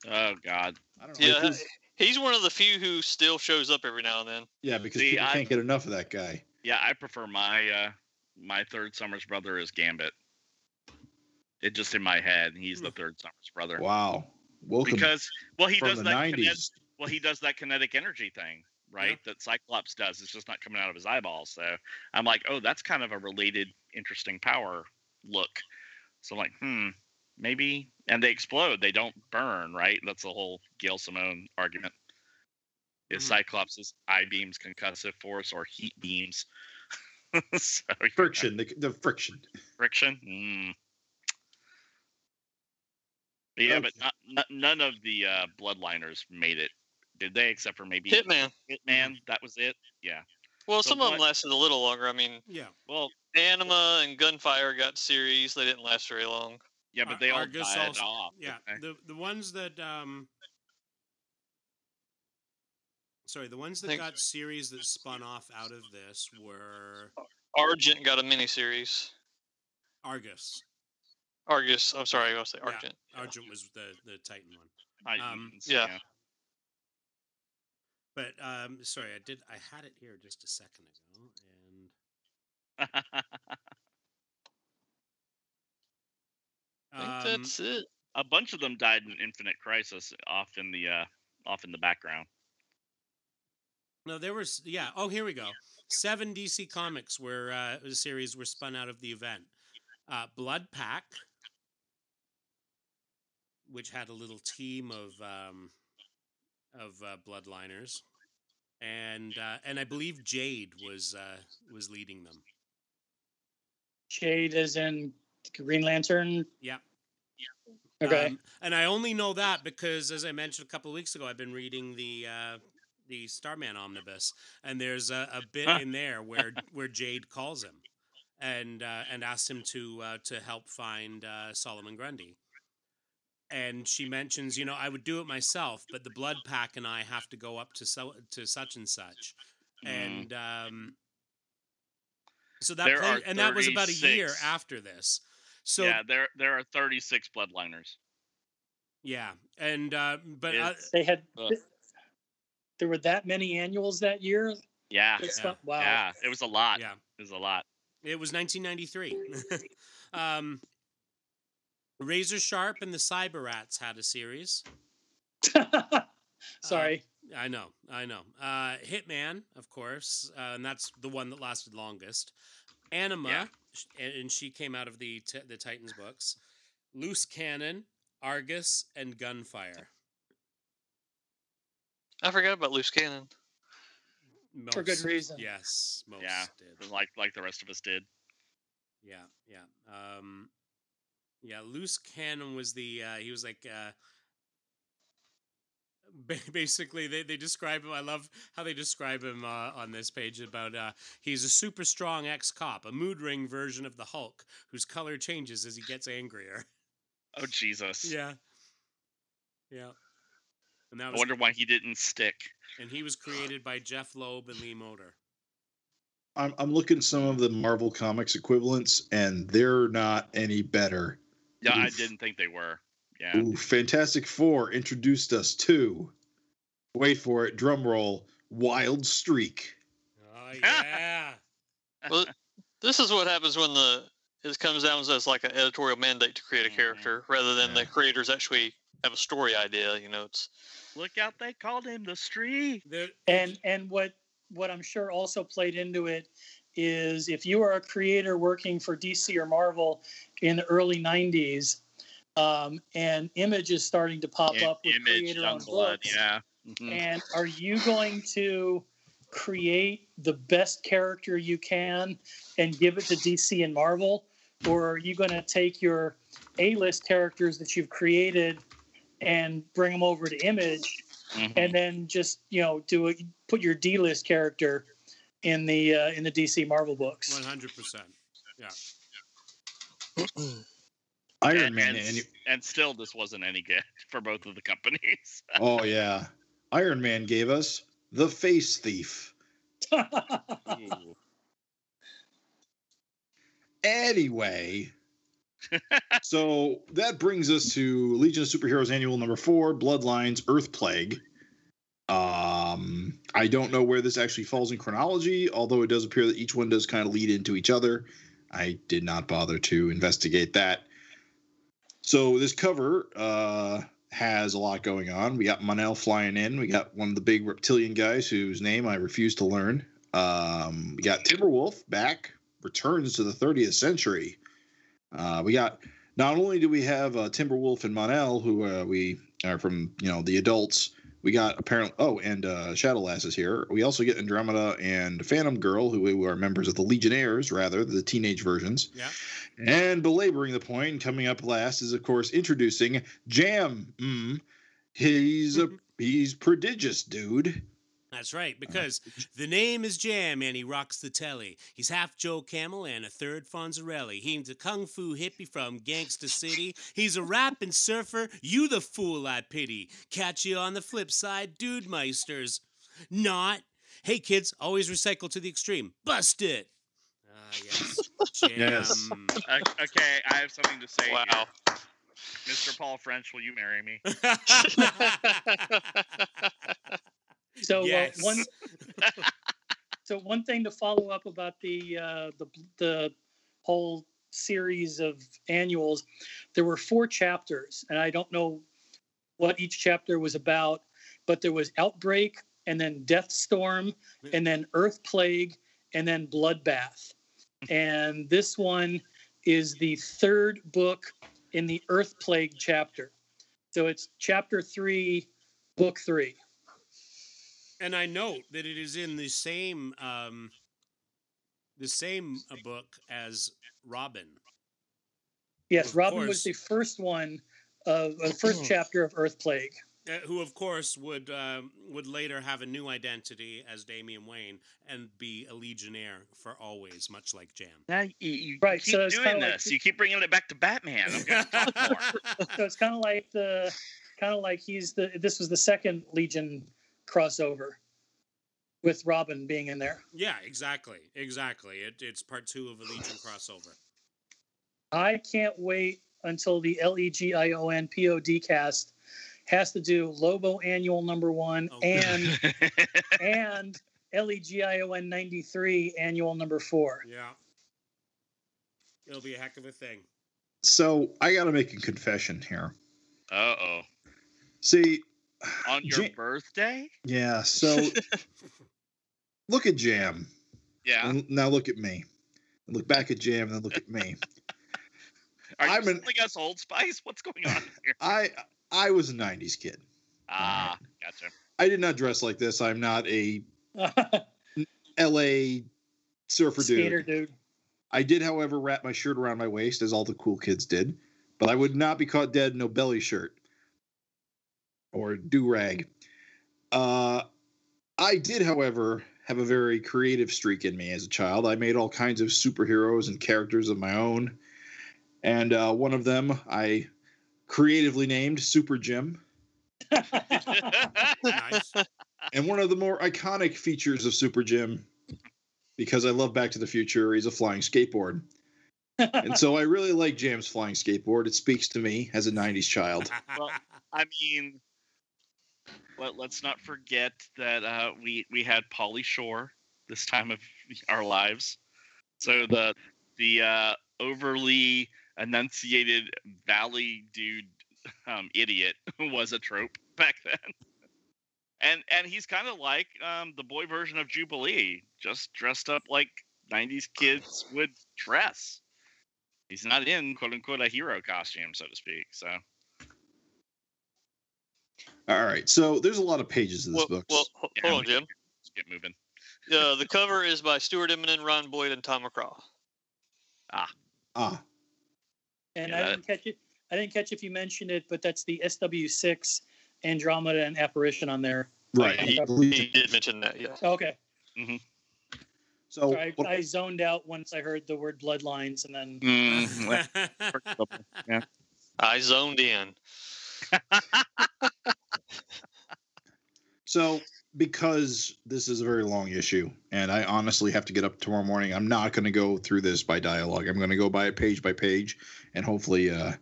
Oh God. I don't know. Yeah, because- he's one of the few who still shows up every now and then. yeah, because See, people I- can't get enough of that guy. Yeah, I prefer my uh my third Summers brother is Gambit. It just in my head, he's the third Summers brother. Wow. Welcome Because well, he does that. Kinetic, well, he does that kinetic energy thing, right? That Cyclops does. It's just not coming out of his eyeballs. So I'm like, oh, that's kind of a related, interesting power look. So I'm like, hmm, maybe. And they explode. They don't burn, right? That's the whole Gail Simone argument. Is Mhm. Cyclops' eye beams concussive force or heat beams? so, yeah, Friction, the, the friction. friction. Mm. But yeah, but not, not, none of the uh, bloodliners made it, did they? Except for maybe Hitman. Hitman. That was it. Yeah. Well, So some of them lasted a little longer. I mean, Yeah. Well, Anima and Gunfire got series. They didn't last very long. Yeah, but Ar- they all Argus died off. Yeah. didn't? The the ones that um Sorry, the ones that Think- got series that spun off out of this were Argent got a miniseries. Argus. Argus. I'm sorry, I was say Yeah, Argent. Argent was the the Titan one. Titans, um, yeah. But um sorry, I did I had it here just a second ago and I think um, that's it. a bunch of them died in Infinite Crisis, off in the uh, off in the background. No, there was yeah. Oh, here we go. Seven DC Comics were uh, series were spun out of the event. Uh, Blood Pack, which had a little team of um, of uh, bloodliners, and uh, and I believe Jade was uh, was leading them. Shade is in Green Lantern. Yeah. Okay. Um, and I only know that because, as I mentioned a couple of weeks ago, I've been reading the uh, the Starman omnibus, and there's a, a bit Huh. in there where where Jade calls him, and uh, and asks him to uh, to help find uh, Solomon Grundy. And she mentions, you know, I would do it myself, but the Blood Pack and I have to go up to so to such and such, Mm. and um, so that play, and that was about a year after this. So yeah, there there are 36 bloodliners. Yeah, and uh, but uh, they had. Ugh. There were that many annuals that year. Yeah, Yeah. not- wow. yeah, it was a lot. yeah, It was a lot. it was 1993. um, Razor Sharp and the Cyber Rats had a series. Sorry. I know, I know. Uh, Hitman, of course, uh, and that's the one that lasted longest. Anima, Yeah. Sh- and and she came out of the t- the Titans books. Loose Cannon, Argus, and Gunfire. I forgot about loose cannon. Most, For good reason. Yes, most Yeah. did. like like the rest of us did. Yeah, yeah. Um, yeah, loose cannon was the uh, he was like uh, ba- basically they, they describe him. I love how they describe him uh, on this page about uh, he's a super strong ex cop, a mood ring version of the Hulk, whose color changes as he gets angrier. Oh Jesus! yeah, yeah. And that I was wonder why he didn't stick. and he was created by Jeph Loeb and Lee Moder. I'm I'm looking at some of the Marvel Comics equivalents, and they're not any better. Yeah, I didn't think they were. Yeah. Ooh, Fantastic Four introduced us to. Wait for it. Drum roll. Wild Streak. Oh yeah. Well, this is what happens when the it comes down as like an editorial mandate to create a Mhm. character rather than Yeah. the creators actually have a story idea. You know, it's Look out! They called him the street. There- and and what what I'm sure also played into it is if you are a creator working for DC or Marvel in the early '90s, um, and Image is starting to pop Im- up with Image, creator-owned Youngblood. books, Yeah. Mhm. and are you going to create the best character you can and give it to DC and Marvel, or are you going to take your A-list characters that you've created and bring them over to Image? Mhm. and then just you know do it put your d-list character in the uh, in the dc marvel books 100%. Yeah. Iron and, Man. and, annu- and still, this wasn't any good for both of the companies. oh yeah. Iron Man gave us the Face Thief. Anyway, so that brings us to Legion of Superheroes Annual Number Four, Bloodlines, Earth Plague. Um, I don't know where this actually falls in chronology, although it does appear that each one does kind of lead into each other. I did not bother to investigate that. So this cover uh, has a lot going on. We got Mon-El flying in. We got one of the big reptilian guys whose name I refuse to learn. Um, we got Timberwolf back, returns to the 30th century. Uh, we got not only do we have uh, Timberwolf and Mon-El, who uh, we are from, you know, the adults. We got apparently, oh, and uh, Shadowlass is here. We also get Andromeda and Phantom Girl, who are members of the Legionnaires, rather, the teenage versions. Yeah. And belaboring the point, coming up last is, of course, introducing Jam. Mm, he's a he's prodigious, dude. That's right, because the name is Jam and he rocks the telly. He's half Joe Camel and a third Fonzarelli. He's a kung fu hippie from Gangsta City. He's a rapping surfer, you the fool I pity. Catch you on the flip side, dude meisters. Not. Hey kids, always recycle to the extreme. Bust it. Ah, yes. Jam. Yes. Uh, okay, I have something to say. here. wow. Mr. Paul French, will you marry me? so yes. uh, one so one thing to follow up about the uh, the the whole series of annuals there were four chapters and i don't know what each chapter was about but there was outbreak and then death storm and then earth plague and then bloodbath. And this one is the third book in the earth plague chapter. So it's chapter three book three and I note that it is in the same um, the same uh, book as Robin. Yes, Of Robin course. was the first one of uh, the first chapter of Earth Plague. uh, who of course would um, would later have a new identity as Damian Wayne and be a legionnaire for always, much like Jam. Now you, you Right, keep so doing kinda like- this. You keep bringing it back to Batman. I'm talk more. So it's kind of like the kind of like he's the this was the second Legion crossover with Robin being in there. yeah, exactly, exactly. It, it's part two of a Legion crossover. I can't wait until the L E G I O N P O D cast has to do Lobo Annual Number One Oh, and and L E G I O N ninety three Annual Number Four. Yeah, it'll be a heck of a thing. So I got to make a confession here. uh oh. See, On your Ja- birthday? yeah. So look at Jam. Yeah. And now look at me. And look back at Jam and then look at me. Are you I'm an- selling us Old Spice? What's going on here? I I was a '90s kid. Ah, gotcha. I did not dress like this. I'm not a LA surfer Skater dude. dude. I did, however, wrap my shirt around my waist as all the cool kids did, but I would not be caught dead in no belly shirt or do rag. Uh, I did, however, have a very creative streak in me as a child. I made all kinds of superheroes and characters of my own, and uh, one of them I creatively named Super Jim. Nice. And one of the more iconic features of Super Jim, because I love Back to the Future, he's a flying skateboard. And so I really like Jam's flying skateboard. It speaks to me as a 90s child. Well, I mean, let, let's not forget that uh, we we had Pauly Shore this time of our lives. So the the uh, overly enunciated valley dude um, idiot was a trope back then. And and he's kind of like um, the boy version of Jubilee, just dressed up like '90s kids would dress. He's not in quote unquote a hero costume, so to speak. So All right. So there's a lot of pages in this Well, book. well ho- Yeah, hold on, we- Jim. let's get moving. Uh, the cover is by Stuart Immonen, Ron Boyd, and Tom McCraw. ah, Ah. And Yeah, I didn't catch it. I didn't catch if you mentioned it, but that's the SW6 Andromeda and Apparition on there. right. He, he did mention that, yeah. Okay. So So I, what- I zoned out once I heard the word bloodlines, and then Mm, I zoned in. So, because this is a very long issue, and I honestly have to get up tomorrow morning, I'm not going to go through this by dialogue. I'm going to go by it page by page, and hopefully uh,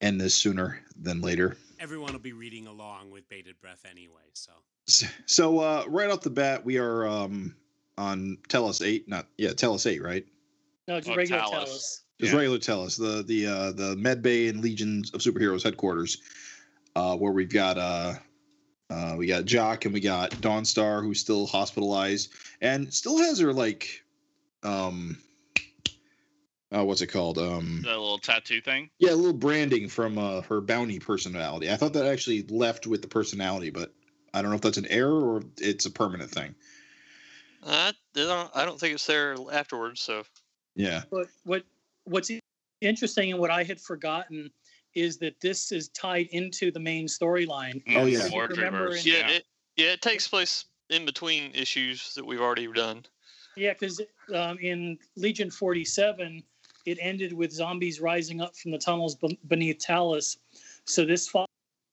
end this sooner than later. Everyone will be reading along with bated breath anyway. So So, uh, right off the bat, we are um, on Tellus eight, not yeah, Tellus eight, right? no, just Oh, regular Talus. Talus. Just Yeah. regular Tellus, the the uh, the Med Bay and Legions of Superheroes headquarters, uh, where we've got uh, uh, we got Jacques and we got Dawnstar who's still hospitalized and still has her like, um, uh, what's it called? Um, the little tattoo thing. yeah, a little branding from uh, her bounty personality. I thought that actually left with the personality, but I don't know if that's an error or it's a permanent thing. I, don't, I don't think it's there afterwards, so. Yeah. But what what's interesting and what I had forgotten is that this is tied into the main storyline. Oh, yeah. More Remember in- Yeah, yeah. It, yeah, it takes place in between issues that we've already done. Yeah, because um, in Legion 47, it ended with zombies rising up from the tunnels be- beneath Talus. So this fo-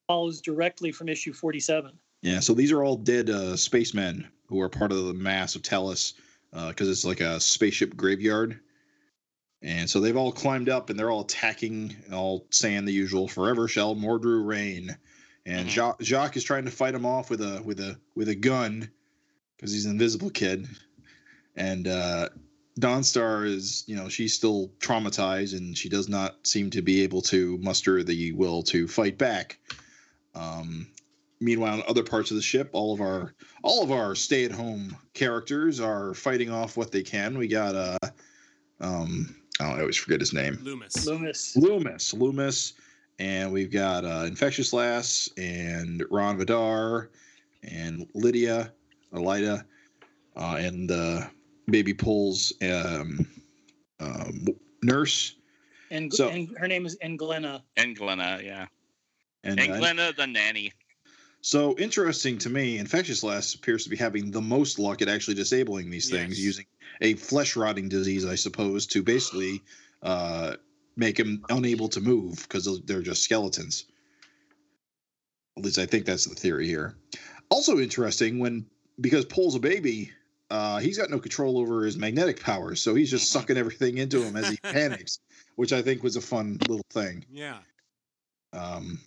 follows directly from issue 47. Yeah, so these are all dead uh, spacemen who are part of the mass of Talus because it's like a spaceship graveyard. And so they've all climbed up and they're all attacking, all saying the usual "Forever shall Mordru reign." And Mhm. Jacques, Jacques is trying to fight him off with a with a with a gun because he's an invisible kid. And uh, Dawnstar is, you know, she's still traumatized and she does not seem to be able to muster the will to fight back. Um, meanwhile, in other parts of the ship, all of our all of our stay-at-home characters are fighting off what they can. We got uh, um, I always forget his name. Loomis. Loomis. Loomis, Loomis, and we've got uh, Infectious Lass and Ron Vidar and Lydia, Elida, uh, and uh, Baby Pulls um, um, nurse. And, So- and her name is Englenna. And Glenna, yeah. And, And uh, the nanny. So interesting to me, Infectious Lass appears to be having the most luck at actually disabling these things using a flesh rotting disease, I suppose, to basically uh, make them unable to move because they're just skeletons. At least I think that's the theory here. Also interesting when because Paul's a baby, uh, he's got no control over his magnetic powers, so he's just sucking everything into him as he panics, which I think was a fun little thing. Yeah. Um,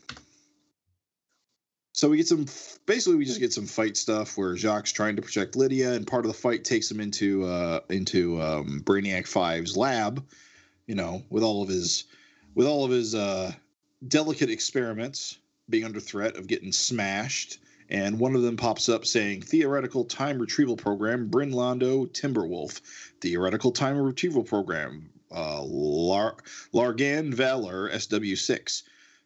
so we get some, basically, we just get some fight stuff where Jacques trying to protect Lydia, and part of the fight takes him into uh, into um, Brainiac 5's lab, you know, with all of his with all of his uh, delicate experiments being under threat of getting smashed. And one of them pops up saying, Theoretical Time Retrieval Program, Bryn Londo Timberwolf. Theoretical Time Retrieval Program, uh, Lar- Largan Valor SW6.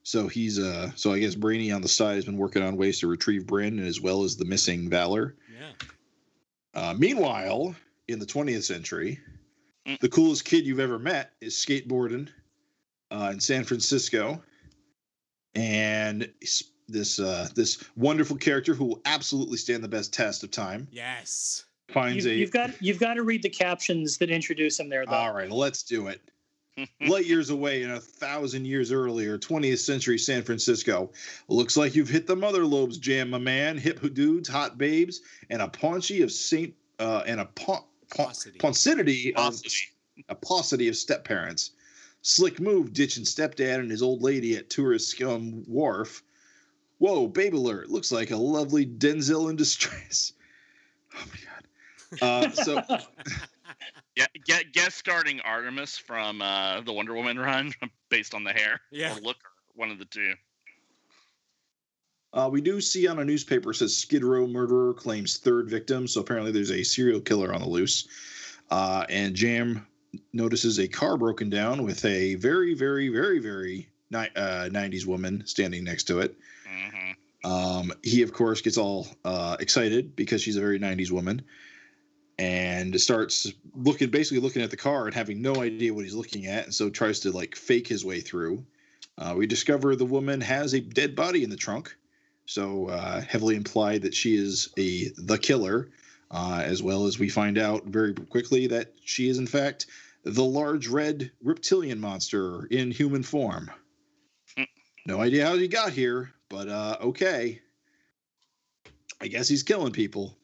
So he's uh so I guess Brainy on the side has been working on ways to retrieve Bryn as well as the missing Valor. Yeah. Uh, meanwhile, in the 20th century, Mm. the coolest kid you've ever met is skateboarding uh, in San Francisco, and this uh, this wonderful character who will absolutely stand the best test of time Yes. finds You've, a. you've got you've got to read the captions that introduce him there, though. All right, let's do it. Light years away and a thousand years earlier, 20th century San Francisco. Looks like you've hit the mother lobes, jam, my man. Hip dudes, hot babes, and a paunchy of Saint uh, and a pa- pa- Paucity. pauncity of a paucity of step parents. Slick move ditching stepdad and his old lady at tourist scum wharf. Whoa, babe alert! Looks like a lovely Denzel in distress. Oh my god. Uh, so Yeah, get guest starting Artemis from uh, the Wonder Woman run, based on the hair Yeah. or look, one of the two. Uh, we do see on a newspaper says Skid Row murderer claims third victim. So apparently there's a serial killer on the loose. Uh, and Jam notices a car broken down with a very, very, very, very ni- uh, 90s woman standing next to it. hmm Um, he, of course, gets all uh, excited because she's a very 90s woman and starts looking, basically looking at the car and having no idea what he's looking at. And so tries to like fake his way through. Uh, we discover the woman has a dead body in the trunk. So uh, heavily implied that she is a the killer, uh, as well as we find out very quickly that she is in fact the large red reptilian monster in human form. No idea how he got here, but uh, okay. I guess he's killing people.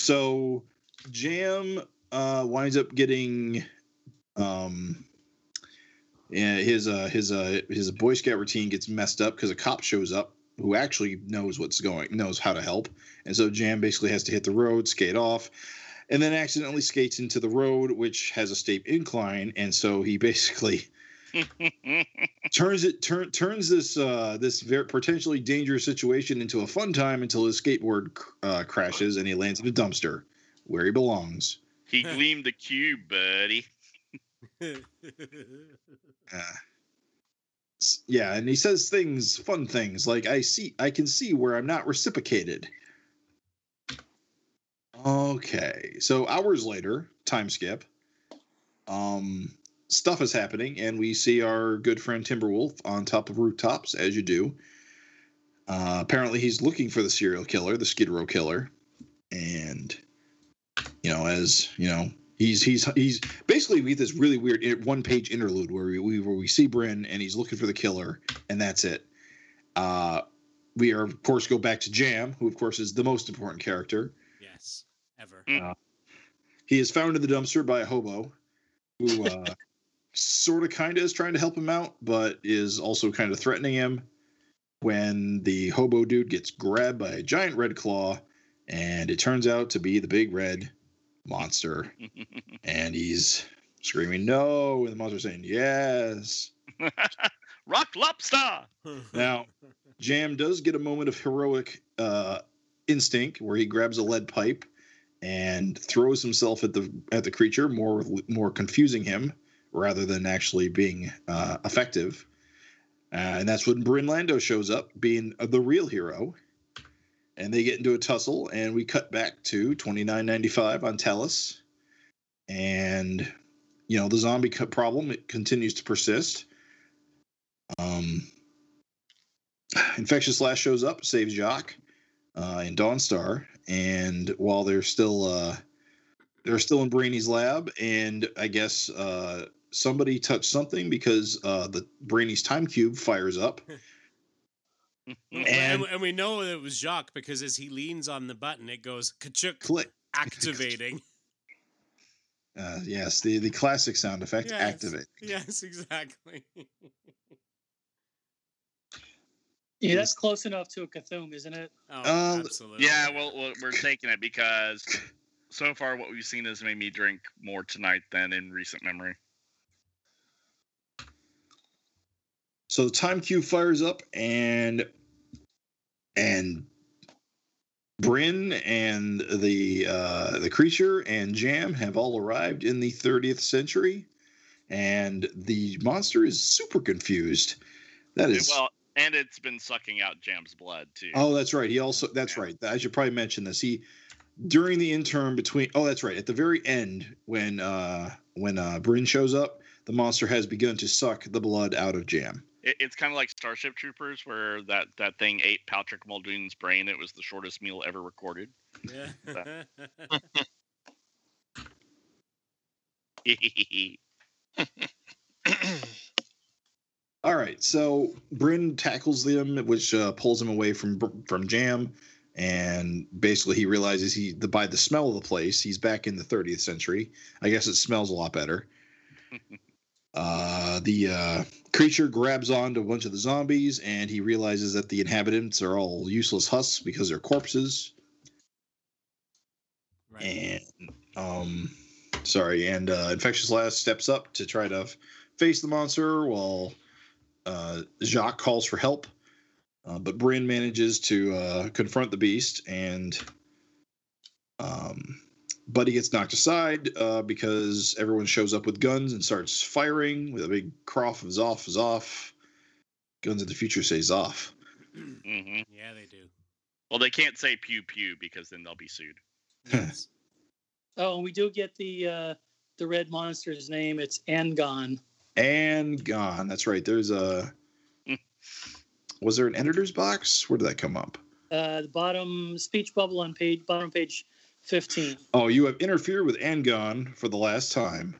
So Jam uh, winds up getting um, yeah, his uh, his uh, his Boy Scout routine gets messed up because a cop shows up who actually knows what's going, knows how to help, and so Jam basically has to hit the road, skate off, and then accidentally skates into the road, which has a steep incline, and so he basically turns it turn turns this uh this very potentially dangerous situation into a fun time until his skateboard uh, crashes and he lands in a dumpster where he belongs. he gleamed the cube, buddy. Uh, yeah, and he says things, fun things like I see, I can see where I'm not reciprocated. Okay, so hours later, time skip. Um, stuff is happening, and we see our good friend Timberwolf on top of rooftops, as you do. Uh, apparently, he's looking for the serial killer, the Skid Row killer, and you know, as you know, he's he's he's basically we get this really weird one page interlude where we, we where we see Bryn and he's looking for the killer, and that's it. Uh, we are of course go back to Jam, who of course is the most important character. yes. Ever. Mm. He is found in the dumpster by a hobo who uh, sort of kind of is trying to help him out, but is also kind of threatening him when the hobo dude gets grabbed by a giant red claw, and it turns out to be the big red monster. And he's screaming, No, and the monster's saying, Yes. Rock lobster. Now, Jam does get a moment of heroic uh, instinct where he grabs a lead pipe and throws himself at the at the creature, more more confusing him rather than actually being uh, effective. Uh, and that's when Bryn Londo shows up, being the real hero. And they get into a tussle, and we cut back to twenty nine ninety five on Talus. And you know the zombie problem it continues to persist. Um, Infectious Lass shows up, saves Jacques uh, and Dawnstar, and while they're still uh, they're still in Brainy's lab, and I guess uh, somebody touched something because uh, the Brainy's time cube fires up. and, And- and we know that it was Jacques because as he leans on the button, it goes kachuk Click. activating. Uh, yes, the the classic sound effect Yes. activate. yes, exactly. Yeah, that's close enough to a Cthulhu, isn't it? Oh, Um, absolutely. Yeah, well, well, we're taking it because so far what we've seen has made me drink more tonight than in recent memory. So the time cube fires up and and Bryn and the uh, the creature and Jam have all arrived in the 30th century, and the monster is super confused. That is well, and it's been sucking out Jam's blood too. Oh, that's right. He also that's Yeah. right. I should probably mention this. He during the interim between oh that's right. At the very end when uh when uh Bryn shows up, the monster has begun to suck the blood out of Jam. It, it's kind of like Starship Troopers, where that that thing ate Patrick Muldoon's brain. It was the shortest meal ever recorded. Yeah. All right. So Bryn tackles them which uh, pulls him away from from Jam and basically he realizes he the by the smell of the place, he's back in the 30th century. I guess it smells a lot better. Uh, the uh, creature grabs onto a bunch of the zombies, and he realizes that the inhabitants are all useless husks because they're corpses. right. And um, sorry, and uh, Infectious Lass steps up to try to f- face the monster, while uh, Jacques calls for help. Uh, but Bryn manages to uh, confront the beast, and um, Buddy gets knocked aside uh, because everyone shows up with guns and starts firing with a big croft of Zoff, is off. Guns of the future says off. hmm Yeah, they do. Well, they can't say pew pew because then they'll be sued. Yes. Oh, and we do get the uh, the red monster's name. It's Angon. and gone. That's right. There's a. was there an editor's box? Where did that come up? Uh, the bottom speech bubble on page bottom page fifteen. Oh, you have interfered with Angon for the last time.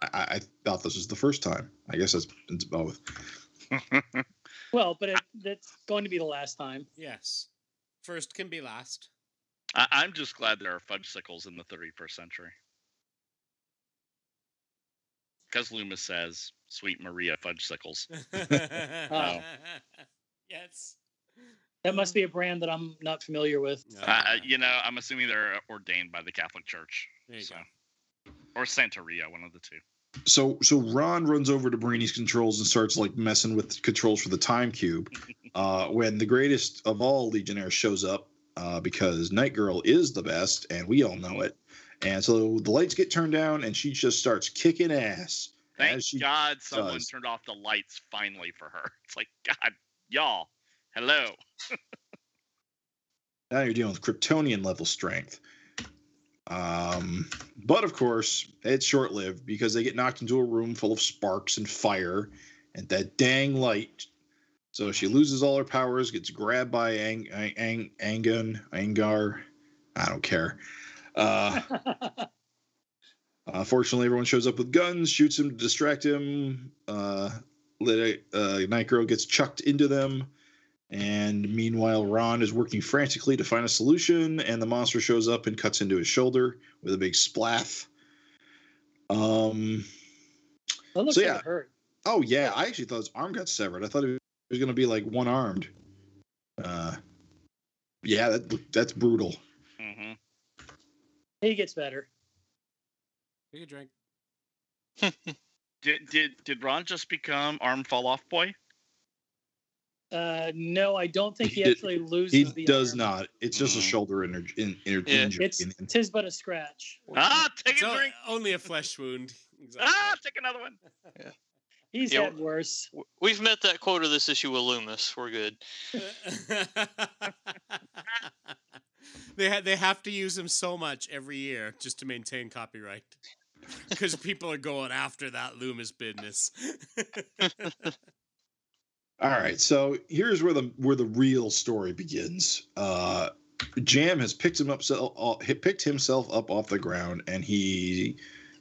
I, I, I thought this was the first time. I guess it's, it's both. Well, but it, that's going to be the last time. Yes. First can be last. I, I'm just glad there are fudge sickles in the 31st century. Because Loomis says, "Sweet Maria fudge sickles." Oh. Yes. That must be a brand that I'm not familiar with. Uh, you know, I'm assuming they're ordained by the Catholic Church, There you so. go. or Santeria, one of the two. So so Ron runs over to Brainy's controls and starts like messing with controls for the time cube. Uh, when the greatest of all Legionnaires shows up, uh, because Night Girl is the best, and we all know it. And so the lights get turned down, and she just starts kicking ass. Thank God someone does. turned off the lights finally for her. It's like, God, y'all, hello. Now you're dealing with Kryptonian level strength. Um, but of course, it's short lived because they get knocked into a room full of sparks and fire and that dang light. So she loses all her powers, gets grabbed by Ang- Ang- Ang- Angun, Angar. I don't care. Uh, uh, fortunately, everyone shows up with guns, shoots him to distract him. Uh, Lit- uh, Night Girl gets chucked into them. And meanwhile, Ron is working frantically to find a solution, and the monster shows up and cuts into his shoulder with a big splath. Um. That looks So, yeah. hurt. Oh yeah, I actually thought his arm got severed. I thought he was going to be like one armed. Uh. Yeah, that that's brutal. hmm He gets better. Take a drink. Did did did Ron just become arm fall off boy? Uh, no, I don't think He he, actually loses. He the does arm. not. It's just a Mhm. shoulder inner, in, inner Yeah. injury. It's tis but a scratch. Ah, take It's a o- drink. only a flesh wound. Ah, take another one. yeah. He's Yeah, had worse. We've met that quota this issue with Loomis. We're good. they ha- they have to use him so much every year just to maintain copyright. Because people are going after that Loomis business. All right, so here's where the where the real story begins. Uh, Jam has picked him up, uh, picked himself up off the ground, and he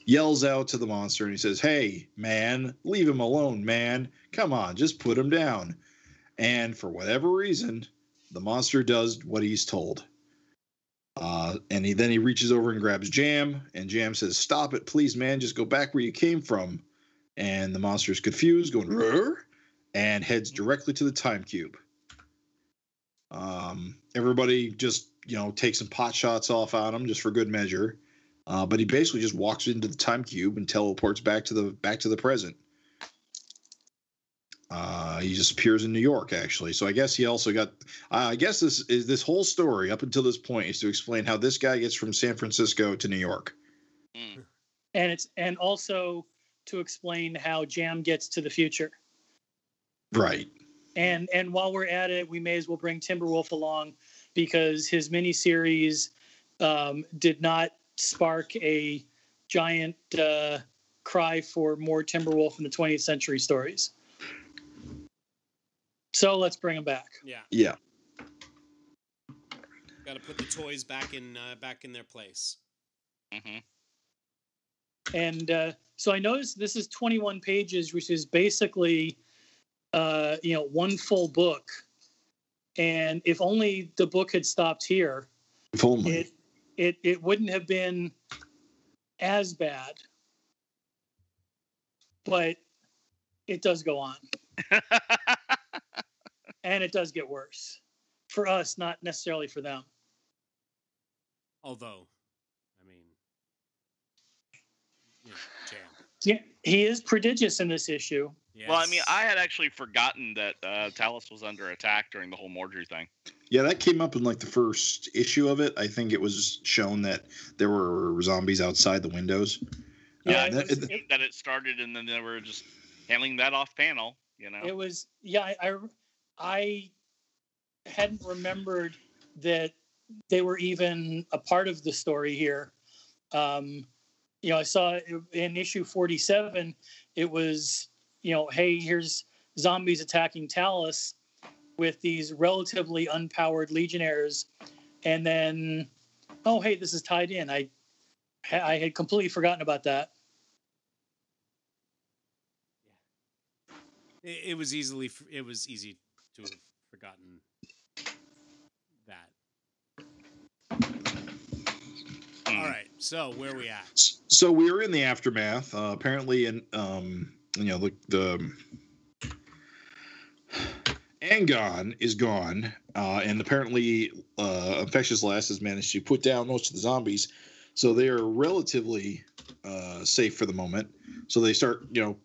yells out to the monster, and he says, "Hey, man, leave him alone, man. Come on, just put him down." And for whatever reason, the monster does what he's told. Uh, and he then he reaches over and grabs Jam, and Jam says, "Stop it, please, man. Just go back where you came from." And the monster's confused, going, "Rrr?" And heads directly to the time cube. Um, everybody just you know takes some pot shots off on him just for good measure, uh, but he basically just walks into the time cube and teleports back to the back to the present. Uh, he just appears in New York, actually. So I guess he also got. I guess this is this whole story up until this point is to explain how this guy gets from San Francisco to New York. Mm. and it's and also to explain how Jam gets to the future. Right. And and while we're at it, we may as well bring Timberwolf along because his miniseries um, did not spark a giant uh, cry for more Timberwolf in the 20th century stories. So let's bring him back. Yeah, Yeah. got to put the toys back in uh, back in their place. Mm-hmm. And uh, so I noticed this is 21 pages, which is basically, uh, you know, one full book. And if only the book had stopped here, If only. it it it wouldn't have been as bad. But it does go on, and it does get worse for us, not necessarily for them. Although, I mean, you know, Jam. Yeah, he is prodigious in this issue. Well, I mean, I had actually forgotten that uh, Talus was under attack during the whole Mordru thing. Yeah, that came up in like the first issue of it. I think it was shown that there were zombies outside the windows. Yeah, Uh, that- was- it- it- that it started, and then they were just handling that off panel. You know, It was yeah. I, I I hadn't remembered that they were even a part of the story here. Um, you know, I saw in issue forty-seven. It was you know, hey, here's zombies attacking Talus with these relatively unpowered legionnaires, and then oh hey, this is tied in. I I had completely forgotten about that. it, it was easily it was easy to have forgotten that. All right, so where are we at? So we were in the aftermath. Uh, apparently, and um, you know, the the Angon is gone, uh, and apparently, uh, Infectious Lass has managed to put down most of the zombies, so they are relatively uh, safe for the moment. So they start, you know,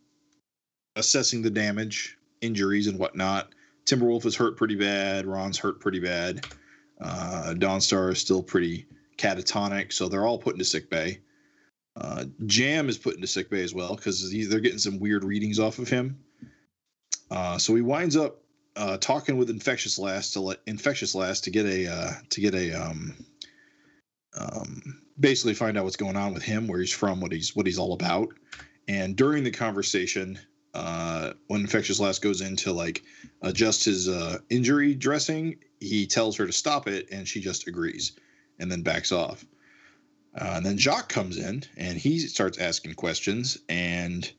assessing the damage, injuries, and whatnot. Timberwolf is hurt pretty bad. Ron's hurt pretty bad. Uh, Dawnstar is still pretty catatonic, so they're all put into sick bay. Uh, Jam is put into sick bay as well because they're getting some weird readings off of him. Uh, so he winds up uh, talking with Infectious Lass to let Infectious Lass to get a uh, to get a um, um, basically find out what's going on with him, where he's from, what he's what he's all about. And during the conversation, uh, when Infectious Lass goes in to like adjust his uh, injury dressing, he tells her to stop it, and she just agrees and then backs off. Uh, and then Jacques comes in and he starts asking questions. And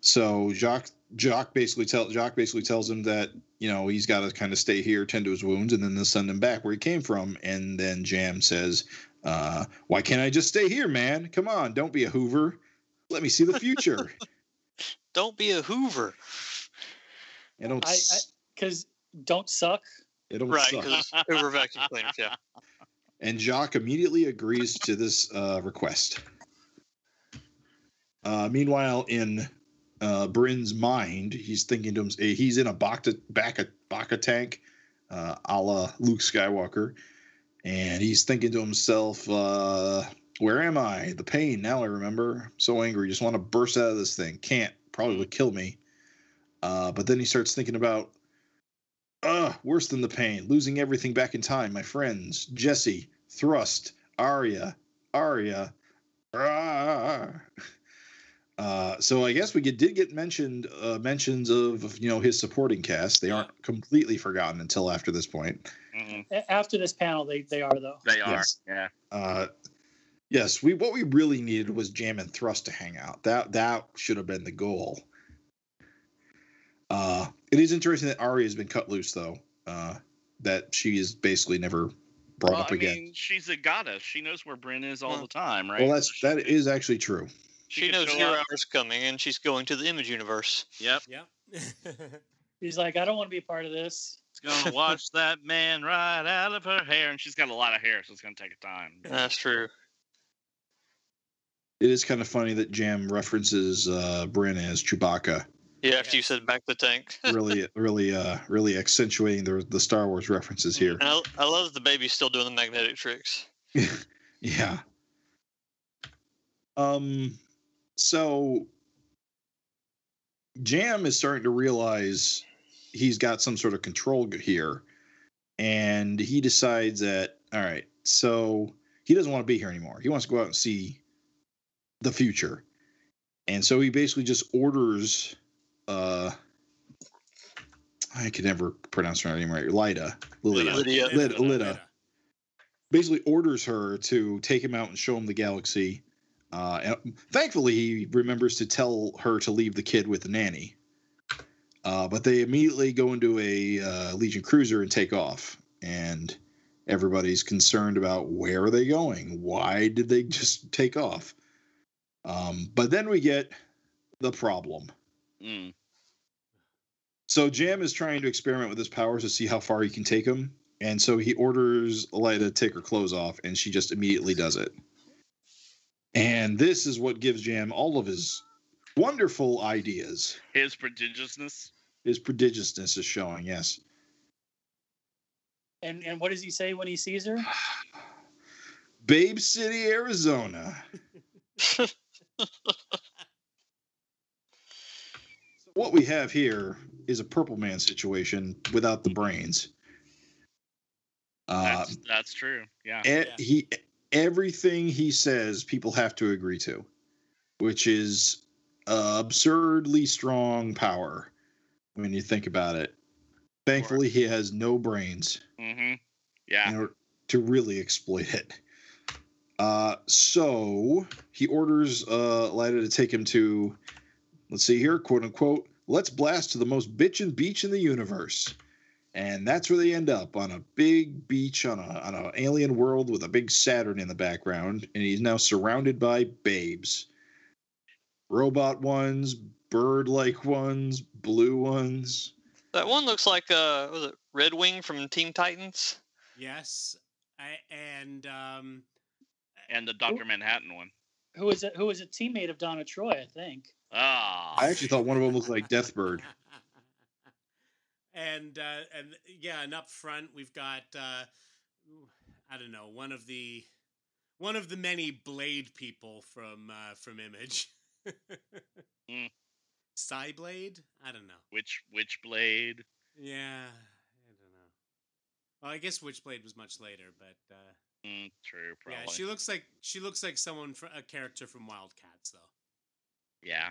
so Jacques Jacques basically tell Jacques basically tells him that you know he's got to kind of stay here, tend to his wounds, and then they'll send him back where he came from. And then Jam says, uh, "Why can't I just stay here, man? Come on, don't be a Hoover. Let me see the future." Don't be a Hoover. and don't I- s- Because don't suck. it don't Right, suck. because Hoover vacuum cleaners, yeah. And Jacques immediately agrees to this uh, request. Uh, meanwhile, in uh, Bryn's mind, he's thinking to him, he's in a Baka, Bacta, Bacta tank, uh, a la Luke Skywalker, and he's thinking to himself, uh, "Where am I? The pain. Now I remember. so angry. Just want to burst out of this thing. Can't. Probably would kill me." Uh, but then he starts thinking about Ugh, worse than the pain. Losing everything back in time. My friends, Jesse, Thrust, aria, aria. Ah. Uh, so I guess we get, did get mentioned uh, mentions of you know his supporting cast. They aren't completely forgotten until after this point. Mhm. After this panel, they, they are though. They are. Yes. Yeah. Uh, yes, we what we really needed was Jam and Thrust to hang out. That that should have been the goal. Uh, it is interesting that Arya has been cut loose though. Uh, that she is basically never brought Well, up I again. mean, she's a goddess. She knows where Bryn is all Well- the time, right? well, that's So she that could- is actually true. she She knows show your up- hour's coming, and she's going to the image universe. Yep. Yep. He's like, I don't want to be a part of this. It's gonna wash that man right out of her hair, and she's got a lot of hair, so it's gonna take a time. That's true. It is kind of funny that Jam references uh, Bryn as Chewbacca Yeah, after you said Bacta tank. really, really, uh, really accentuating the the Star Wars references here. I, I love the baby's still doing the magnetic tricks. Yeah. Um. So, Jam is starting to realize he's got some sort of control here, and he decides that all right. So he doesn't want to be here anymore. He wants to go out and see the future, and so he basically just orders. Uh, I can never pronounce her name right. Lyda, Lilia, Lydia. Lyda, Lyda basically orders her to take him out and show him the galaxy. Uh, and thankfully, he remembers to tell her to leave the kid with the nanny. Uh, but they immediately go into a uh, Legion cruiser and take off, and everybody's concerned about where are they going? Why did they just take off? Um, but then we get the problem. Mm. So Jam is trying to experiment with his powers to see how far he can take them, and so he orders Lydda to take her clothes off, and she just immediately does it. And this is what gives Jam all of his wonderful ideas. His prodigiousness. His prodigiousness is showing, yes. And and what does he say when he sees her? Babe City, Arizona. what we have here is a Purple Man situation without the brains. Uh, That's, that's true. Yeah. e- Yeah. he everything he says people have to agree to which is uh, absurdly strong power when you think about it thankfully he has no brains Mm-hmm. Yeah. in order to really exploit it uh, so he orders uh, Lydda to take him to let's see here quote unquote let's blast to the most bitchin' beach in the universe and that's where they end up on a big beach on a on an alien world with a big Saturn in the background, and he's now surrounded by babes, robot ones, bird-like ones, blue ones. that one looks like uh, was it Red Wing from Team Titans? Yes, I, and um, And the Doctor Manhattan one. Who is it? Who is a teammate of Donna Troy? I think. Ah. I actually thought one of them looked like Deathbird. and uh, and yeah, and up front we've got uh, I don't know one of the one of the many Blade people from uh, from Image. Mm. Cyblade? I don't know. Which which blade? Yeah, I don't know. Well, I guess Witchblade was much later, but uh, Mm, true. Probably. yeah, she looks like she looks like someone fr a character from Wildcats, though. Yeah.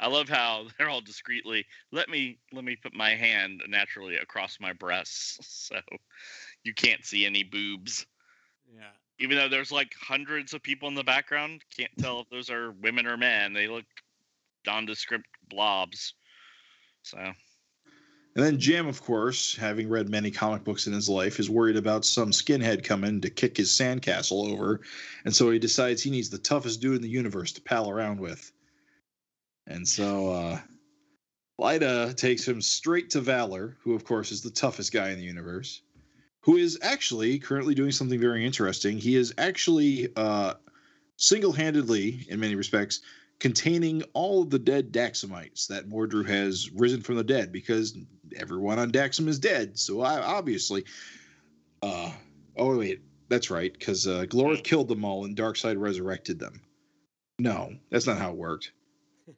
I love how they're all discreetly. Let me let me put my hand naturally across my breasts, so you can't see any boobs. Yeah. Even though there's like hundreds of people in the background, can't tell if those are women or men. They look nondescript blobs. So And then Jim, of course, having read many comic books in his life, is worried about some skinhead coming to kick his sandcastle over, and so he decides he needs the toughest dude in the universe to pal around with. And so uh, Lydda takes him straight to Valor, who, of course, is the toughest guy in the universe, who is actually currently doing something very interesting. He is actually uh, single handedly, in many respects, containing all of the dead Daxamites that Mordru has risen from the dead because everyone on Daxam is dead. So I obviously, uh, oh wait, that's right, because uh, Glorith killed them all and Darkseid resurrected them. No, that's not how it worked.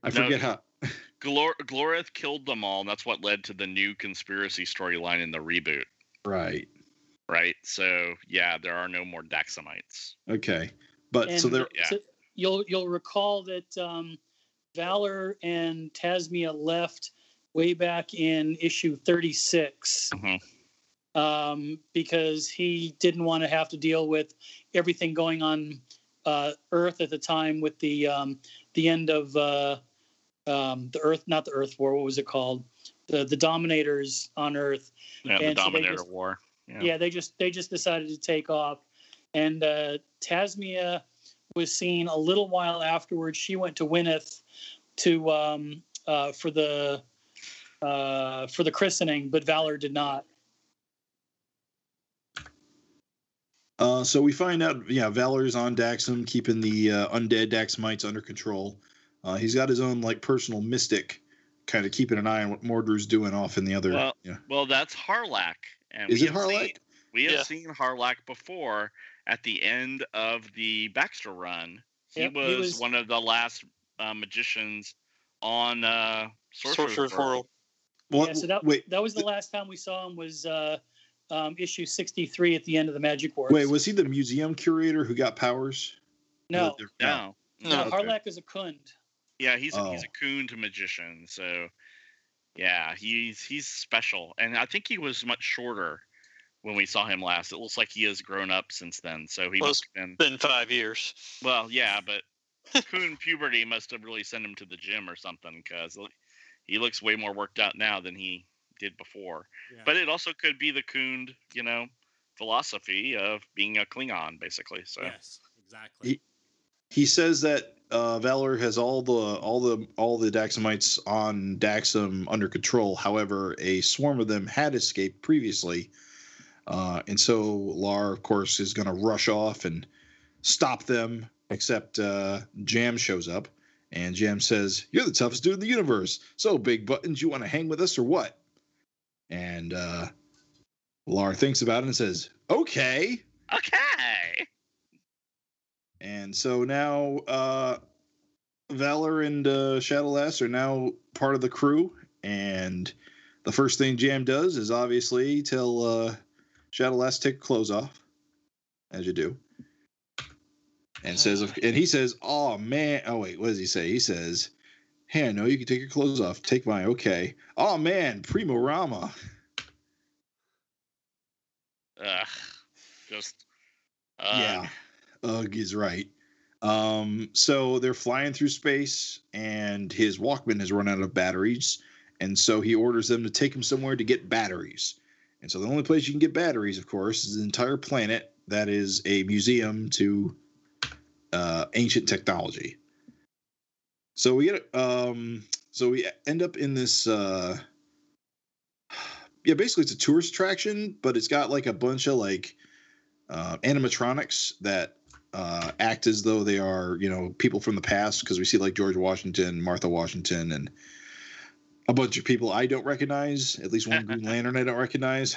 I No, forget how. Glor- Glorith killed them all, and that's what led to the new conspiracy storyline in the reboot, Right. right? So yeah, there are no more Daxamites. Okay. But And so there. Yeah. so you'll you'll recall that um, Valor and Tasmia left way back in issue 36 Mhm. um, because he didn't want to have to deal with everything going on uh, Earth at the time with the um, the end of uh, um, the Earth, not the Earth War. What was it called? The the Dominators on Earth. Yeah, the And so they Dominator just- War. Yeah. Yeah. they just they just decided to take off, and uh, Tasmia was seen a little while afterwards. She went to Wynneth to um, uh, for the uh, for the christening, but Valor did not. Uh, so we find out, yeah, Valor's on Daxam, keeping the uh, undead Daxamites under control. Uh, he's got his own like personal mystic kind of keeping an eye on what Mordru's doing off in the other. Well, yeah. Well, that's Harlack. And Is we it have seen- Harlack? we have Yeah. seen Harlack before at the end of the Baxter run. He, Yep, he was, was- one of the last uh, magicians on uh, Sorcerer's, Sorcerer's World. World. Well, yeah, so that, wait, that was the last time we saw him was uh, um, issue 63 at the end of the Magic Wars. wait, was he the museum curator who got powers? no, No. No. no, okay. Harlack is a Kund. Yeah, he's a, he's Oh. a coon to magician. So, yeah, he's he's special, and I think he was much shorter when we saw him last. It looks like he has grown up since then. So he Well, must have been Been five years. well, yeah, but Kund puberty must have really sent him to the gym or something because he looks way more worked out now than he did before. Yeah. But it also could be the Kund, you know, philosophy of being a Klingon, basically. So yes, exactly. He- He says that uh, Valor has all the all the all the Daxamites on Daxam under control. However, a swarm of them had escaped previously, uh, and so Lar, of course, is going to rush off and stop them. Except uh, Jam shows up, and Jam says, "You're the toughest dude in the universe. So, Big Buttons, you want to hang with us or what?" And uh, Lar thinks about it and says, "Okay." okay, And so now uh Valor and uh Shadowlass are now part of the crew. And the first thing Jam does is obviously tell uh Shadowlass to take clothes off. As you do. And says and he says, Oh man. Oh wait, what does he say? He says, Hey, I know you can take your clothes off. Take mine. Okay. Oh man, Primo Rama. Ugh, just uh, yeah ugh is right um so they're flying through space and his walkman has run out of batteries and so he orders them to take him somewhere to get batteries and so the only place you can get batteries of course is the entire planet that is a museum to uh ancient technology so we get um so we end up in this uh yeah basically it's a tourist attraction but it's got like a bunch of like uh, animatronics that uh, act as though they are, you know, people from the past because we see like George Washington, Martha Washington, and a bunch of people I don't recognize. At least one Green Lantern I don't recognize.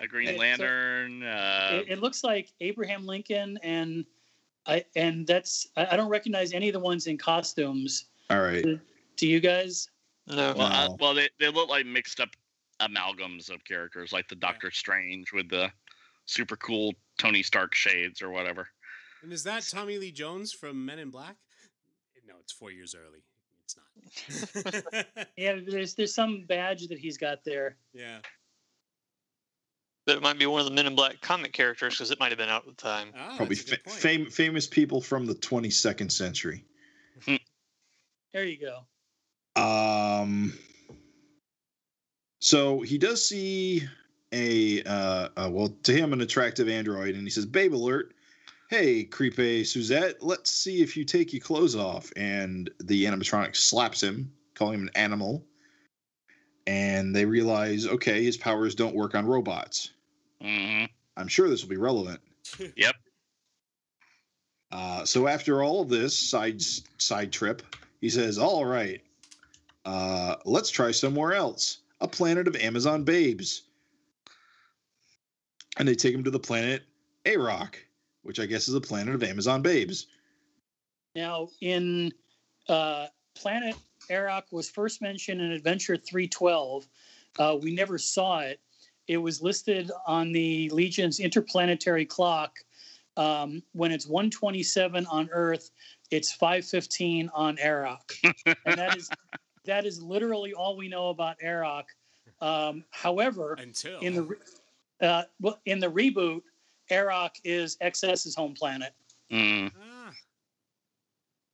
a Green Hey, so- Lantern. uh, it, it looks like Abraham Lincoln and I and that's I, I don't recognize any of the ones in costumes. All right. Do you guys? No. well, Wow. well, they, they look like mixed up amalgams of characters, like the Doctor Strange with the super cool Tony Stark shades or whatever. And is that Tommy Lee Jones from Men in Black? No, it's four years early. It's not. Yeah, there's there's some badge that he's got there. yeah. But it might be one of the Men in Black comic characters because it might have been out at the time. Oh, Probably that's fa- fam- famous people from the 22nd century. There you go. Um. So he does see a uh, uh well to him an attractive android, and he says, "Babe alert! Hey, creepy Suzette, let's see if you take your clothes off." And the animatronic slaps him, calling him an animal. And they realize, okay, his powers don't work on robots. hmm I'm sure this will be relevant. Yep. Uh, so after all of this side side trip, he says, "All right, uh, let's try somewhere else. A planet of Amazon babes." And they take him to the planet Arok, which I guess is a planet of Amazon babes. Now in uh, Planet Arok was first mentioned in Adventure 312. Uh, we never saw it. It was listed on the Legion's interplanetary clock. Um, when it's 127 on Earth, it's 515 on Arok, and that is that is literally all we know about Arok. Um, however, Until in the re- uh, well, in the reboot, Arok is XS's home planet, Mm.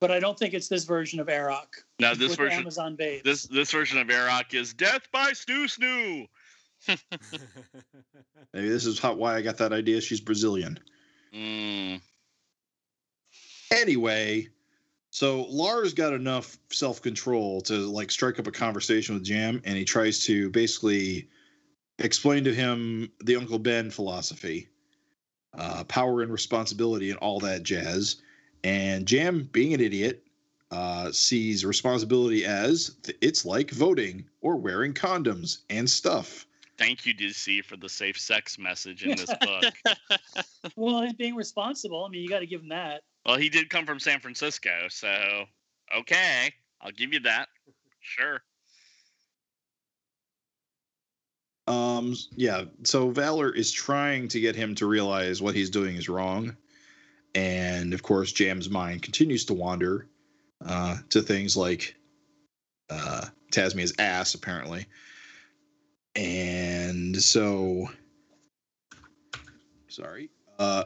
But I don't think it's this version of Arok Now this with version, Amazon Babe. this this version of Arok is death by snoo snoo. Maybe this is how, why I got that idea. She's Brazilian. Mm. Anyway, so Lars got enough self control to like strike up a conversation with Jam, and he tries to basically explain to him the Uncle Ben philosophy, uh, power and responsibility, and all that jazz. And Jam, being an idiot, uh, sees responsibility as th- it's like voting or wearing condoms and stuff. Thank you, DC, for the safe sex message in this book. Well, he's being responsible. I mean, you got to give him that. well, he did come from San Francisco, so okay, I'll give you that. Sure. Um, yeah, so Valor is trying to get him to realize what he's doing is wrong. And of course, Jam's mind continues to wander uh, to things like uh, Tasmia's ass, apparently. And so, sorry. Uh,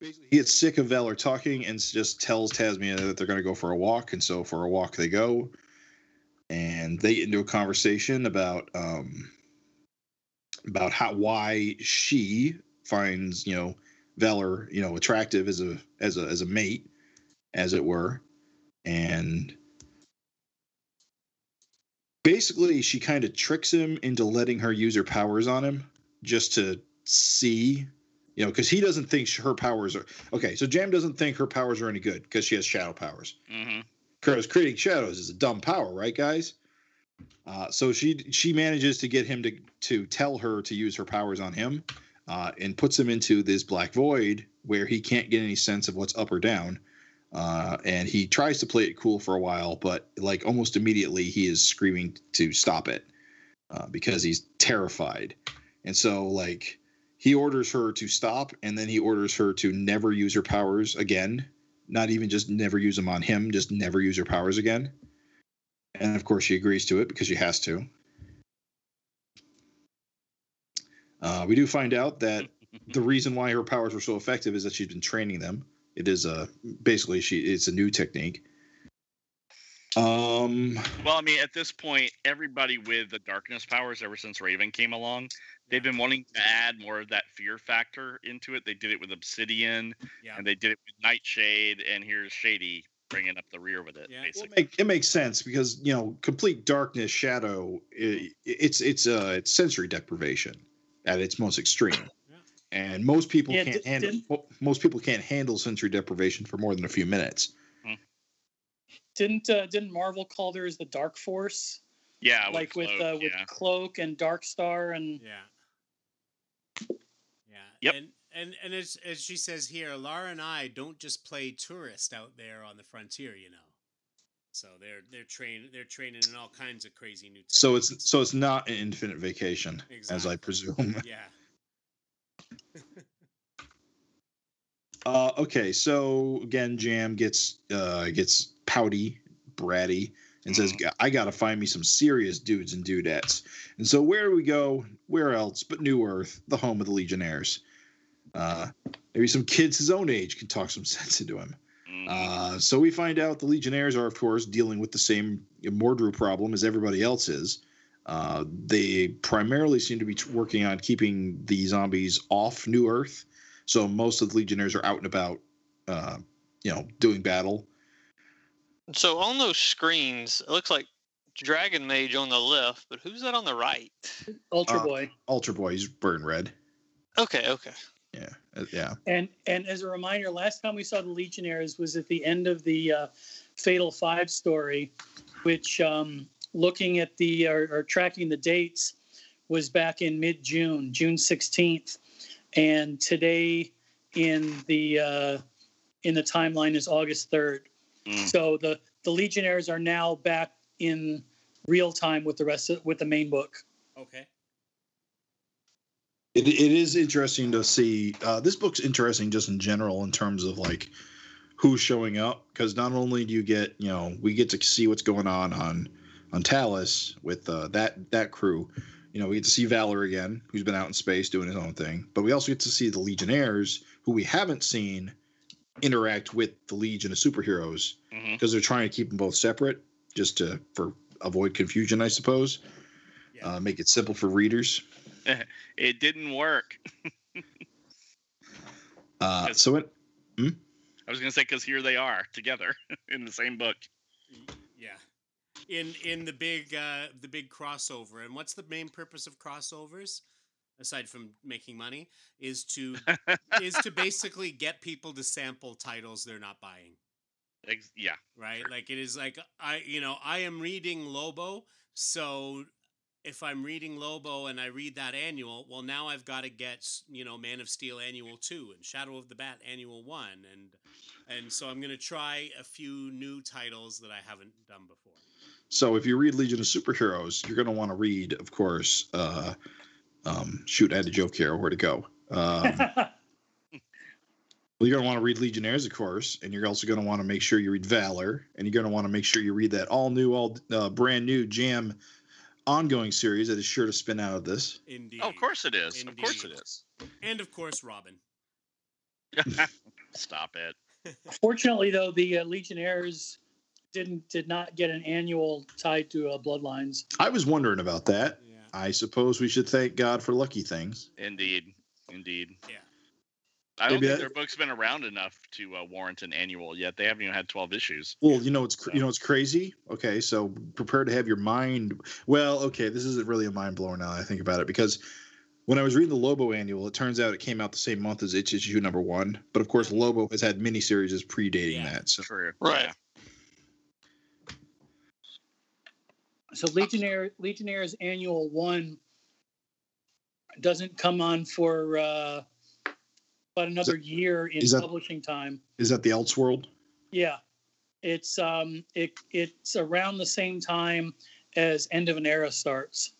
basically, he gets sick of Valor talking and just tells Tasmia that they're going to go for a walk. And so, for a walk, they go and they get into a conversation about um about how why she finds you know Valor you know attractive as a as a as a mate as it were. And basically she kind of tricks him into letting her use her powers on him just to see you know because he doesn't think her powers are okay so jam doesn't think her powers are any good because she has shadow powers. Hmm because creating shadows is a dumb power, right, guys? Uh, so she she manages to get him to to tell her to use her powers on him, uh, and puts him into this black void where he can't get any sense of what's up or down. Uh, and he tries to play it cool for a while, but like almost immediately he is screaming to stop it uh, because he's terrified. And so like he orders her to stop, and then he orders her to never use her powers again not even just never use them on him, just never use her powers again. And of course, she agrees to it because she has to. Uh, we do find out that the reason why her powers were so effective is that she's been training them. It is a basically she it's a new technique. Um, Well, I mean, at this point, everybody with the darkness powers, ever since Raven came along, they've been wanting to add more of that fear factor into it. They did it with Obsidian, Yeah. and they did it with Nightshade, and here's Shady bringing up the rear with it. Yeah. well, it, basically, make, it makes sense because you know complete darkness shadow i it's it's uh it's sensory deprivation at its most extreme Yeah. and most people Yeah, can't di- handle didn't- most people can't handle sensory deprivation for more than a few minutes Didn't uh, didn't Marvel call theirs the Dark Force, yeah, like with Cloak, uh, with yeah. Cloak and Dark Star and Yeah. Yeah. Yep. And and and as as she says here, Laura and I don't just play tourist out there on the frontier, you know. So they're they're trained they're training in all kinds of crazy new. so it's so it's not an infinite vacation as i presume yeah. uh okay so again jam gets uh gets pouty bratty and says i gotta find me some serious dudes and dudettes and so where do we go where else but new earth the home of the legionnaires uh maybe some kids his own age can talk some sense into him. Uh, so we find out the Legionnaires are, of course, dealing with the same Mordru problem as everybody else is. Uh, they primarily seem to be t- working on keeping the zombies off New Earth. So most of the Legionnaires are out and about, uh, you know, doing battle. So on those screens, it looks like Dragon Mage on the left, but who's that on the right? Ultra Uh, Boy. Ultra Boy's burn red. Okay, okay. Yeah, yeah. And and as a reminder, last time we saw the Legionnaires was at the end of the uh, Fatal Five story, which, um, looking at the or, or tracking the dates, was back in mid June, June sixteenth, and today in the uh, in the timeline is August third. Mm. So the the Legionnaires are now back in real time with the rest of with the main book. Okay. It, it is interesting to see. Uh, this book's interesting just in general in terms of like who's showing up because not only do you get you know we get to see what's going on on on Talus with uh, that that crew. You know, we get to see Valor again, who's been out in space doing his own thing. But we also get to see the Legionnaires, who we haven't seen interact with the Legion of superheroes because they're trying to keep them both separate, just to for avoid confusion, I suppose. Yeah. Uh, make it simple for readers. It didn't work. Uh, so it, I was gonna say because here they are together in the same book. Yeah. In in the big uh the big crossover. And what's the main purpose of crossovers? Aside from making money, is to is to basically get people to sample titles they're not buying. Ex- yeah. right? Like it is like I, you know, I am reading Lobo, so if I'm reading Lobo and I read that annual, well, now I've got to get you know Man of Steel annual two and Shadow of the Bat annual one, and and so I'm gonna try a few new titles that I haven't done before. So if you read Legion of Superheroes, you're going to want to read, of course. Uh, um, shoot, I had a joke here. Where to go? Um, Well, you're going to want to read Legionnaires, of course, and you're also going to want to make sure you read Valor, and you're going to want to make sure you read that all new, all uh, brand new Jam ongoing series that is sure to spin out of this. Indeed. Oh, of course it is. Of course it is. And of course, Robin. Stop it. Fortunately, though, the uh, Legionnaires didn't did not get an annual tied to uh, Bloodlines. I was wondering about that. Yeah. I suppose we should thank God for lucky things. Indeed. Indeed. Yeah. I don't Maybe think that- their book's been around enough to uh, warrant an annual yet. They haven't even had 12 issues. Well, you know it's cr- you know it's crazy. Okay, so prepare to have your mind. Well, okay, this isn't really a mind blower now. that I think about it because when I was reading the Lobo annual, it turns out it came out the same month as its issue number one. But of course, Lobo has had miniseries as predating Yeah. that. So True. Right. Yeah. So Legionnaire Legionnaires Annual One doesn't come on for uh, about another year in that- publishing time. is that the Elseworld? Yeah, it's um it it's around the same time as End of an Era starts.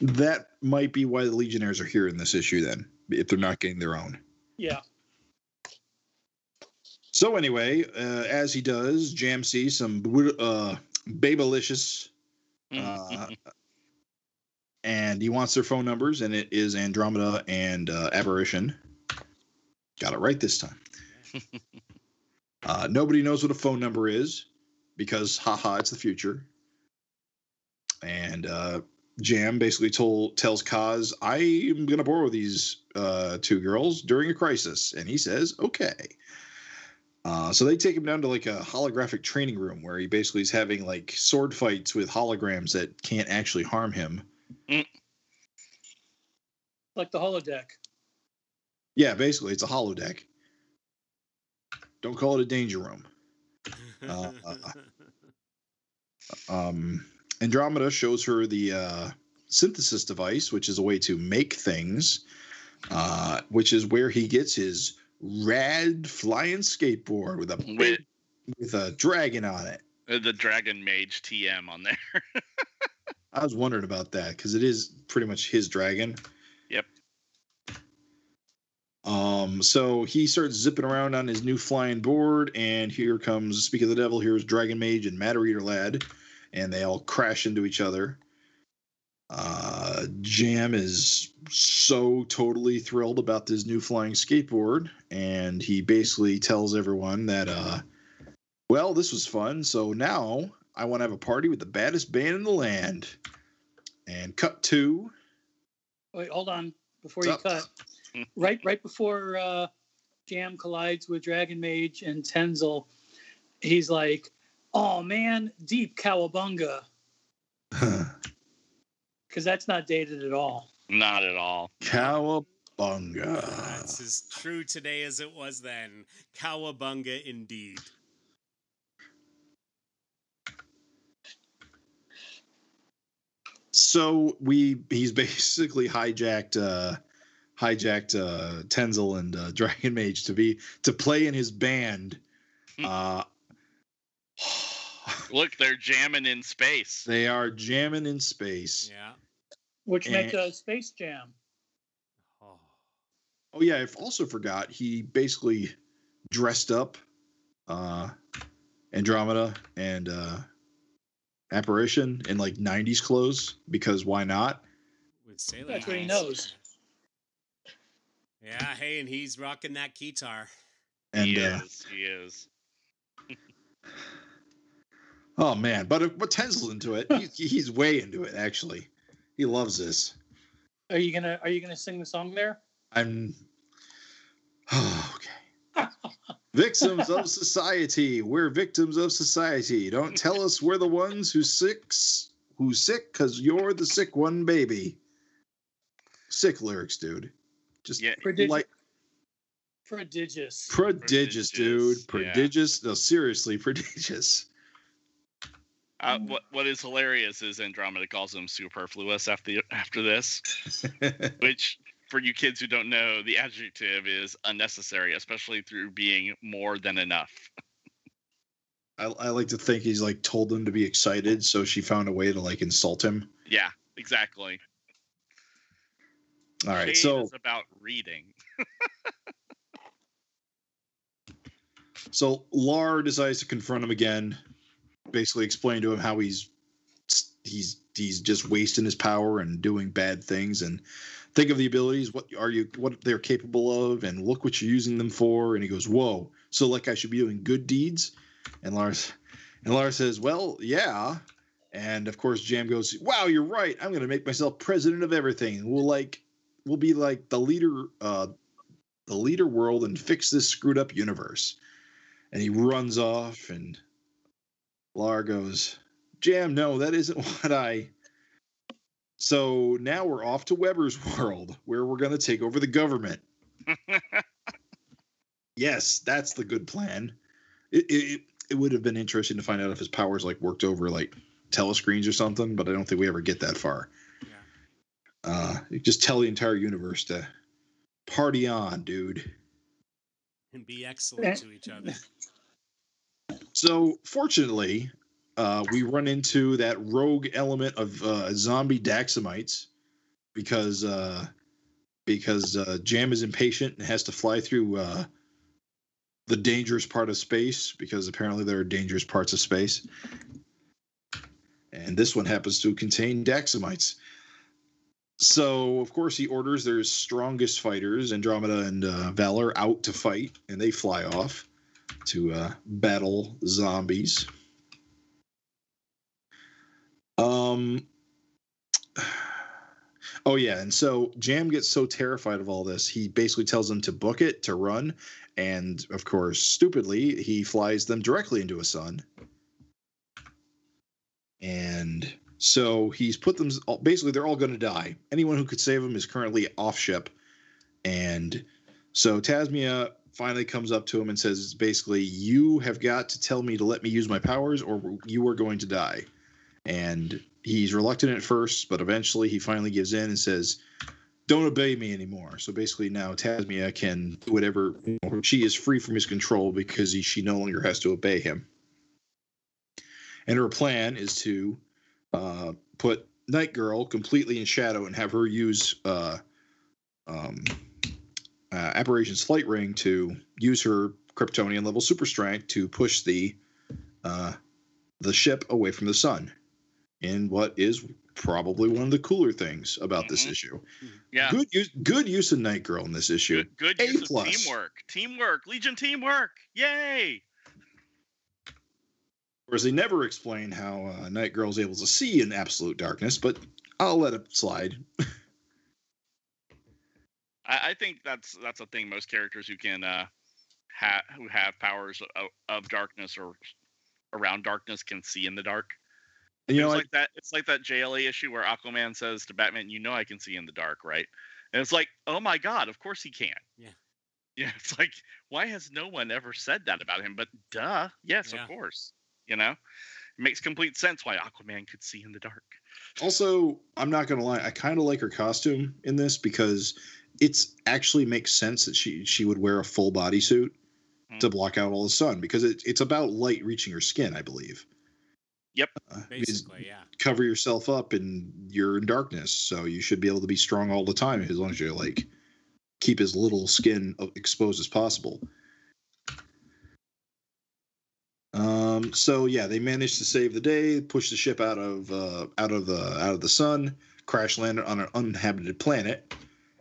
That might be why the Legionnaires are here in this issue. Then, if they're not getting their own. Yeah, So anyway, uh, as he does, Jam sees some uh, babylicious uh, and he wants their phone numbers, and it is Andromeda and uh, Aberration. Got it right this time. uh, nobody knows what a phone number is because, haha, it's the future. And uh, Jam basically told tells Kaz, "I'm gonna borrow these uh, two girls during a crisis," and he says, "Okay." Uh, so they take him down to like a holographic training room where he basically is having like sword fights with holograms that can't actually harm him. like the holodeck. Yeah, basically it's a holodeck. Don't call it a danger room. Uh, Um, Andromeda shows her the uh, synthesis device, which is a way to make things, uh, which is where he gets his rad flying skateboard with a With with a dragon on it. uh, the Dragon Mage TM on there. I was wondering about that because it is pretty much his dragon. Um, so he starts zipping around on his new flying board, and here comes Speak of the Devil. Here's Dragon Mage and Matter Eater Lad, and they all crash into each other. Uh, Jam is so totally thrilled about this new flying skateboard, and he basically tells everyone that, uh, well, this was fun. So now I want to have a party with the baddest band in the land. And cut two. Wait, hold on before you up? cut. Right, right before uh, Jam collides with Dragon Mage and Tenzil, he's like, "Oh man, deep cowabunga," because that's not dated at all. Not at all. Cowabunga. That's as true today as it was then. Cowabunga indeed. So we he's basically hijacked uh hijacked uh Tenzil and uh, Dragon Mage to be to play in his band. Uh Look, they're jamming in space. they are jamming in space. Yeah. Which make And- a Space Jam. Oh. Oh yeah, I also forgot he basically dressed up uh Andromeda and uh Apparition in like 90s clothes because why not? With sailor That's what he knows. Yeah, hey, and he's rocking that guitar. And he uh, is. He is. oh man, but if, but Tenzil's into it. He, he's way into it actually. He loves this. Are you gonna Are you gonna sing the song there? I'm okay. victims of society. We're victims of society. Don't tell us we're the ones who sicks who's sick because you're the sick one, baby. Sick lyrics, dude. Just Yeah. Prodigious, like Prodigious. Prodigious, dude. Prodigious, yeah. No, seriously, prodigious. Uh, what what is hilarious is Andromeda calls him superfluous after after this, which for you kids who don't know, the adjective is unnecessary, especially through being more than enough. I, I like to think he's like told them to be excited, so she found a way to like insult him. Yeah, exactly. All right, Shade so is about reading. so Lar decides to confront him again, basically explain to him how he's he's he's just wasting his power and doing bad things and think of the abilities what are you what they're capable of and look what you're using them for. And he goes whoa so like i should be doing good deeds? And lars and lars says well yeah. And of course jam goes wow you're right. I'm going to make myself president of everything. We'll like we'll be like the leader uh the leader world and fix this screwed up universe and he runs off and lar goes jam no that isn't what i so now we're off to Weber's world, where we're going to take over the government. yes, that's the good plan. It, it it would have been interesting to find out if his powers like worked over like telescreens or something, but I don't think we ever get that far. Yeah. Uh, just tell the entire universe to party on, dude. And be excellent to each other. So fortunately, uh, we run into that rogue element of uh, zombie Daxamites because uh, because uh, Jam is impatient and has to fly through uh, the dangerous part of space because apparently there are dangerous parts of space. And this one happens to contain Daxamites. So, of course, he orders their strongest fighters, Andromeda and uh, Valor, out to fight, and they fly off to uh, battle zombies. Um. Oh yeah, and so Jam gets so terrified of all this, he basically tells them to book it to run, and of course, stupidly, he flies them directly into a sun. And so he's put them basically they're all going to die. Anyone who could save them is currently off ship, and so Tasmia finally comes up to him and says, basically, you have got to tell me to let me use my powers, or you are going to die and he's reluctant at first, but eventually he finally gives in and says, "Don't obey me anymore." So basically, now Tasmia can do whatever. She is free from his control because he, she no longer has to obey him. And her plan is to uh, put Night Girl completely in shadow and have her use uh, um, uh, Apparition's flight ring to use her Kryptonian level super strength to push the uh, the ship away from the sun in what is probably one of the cooler things about this Mhm. issue. Yeah. Good use good use of Night Girl in this issue. Good, good A use of teamwork. Teamwork. Legion teamwork. Yay. Whereas they never explain how uh, Night Girl is able to see in absolute darkness, but I'll let it slide. I, I think that's that's a thing most characters who can uh ha- who have powers of, of darkness or around darkness can see in the dark. And you know, it's like, like that. It's like that JLA issue where Aquaman says to Batman, "You know I can see in the dark, right?" And it's like, "Oh my God, of course he can." Yeah. Yeah. It's like, why has no one ever said that about him? But duh, yes, Yeah. of course. You know, it makes complete sense why Aquaman could see in the dark. also, I'm not gonna lie, I kind of like her costume in this because it's actually makes sense that she she would wear a full bodysuit to Hmm. block out all the sun because it, it's about light reaching her skin, I believe. Yep. Uh, Basically, yeah. cover yourself up and you're in darkness so you should be able to be strong all the time as long as you like keep as little skin exposed as possible um so yeah they managed to save the day push the ship out of uh out of the out of the sun crash landed on an uninhabited planet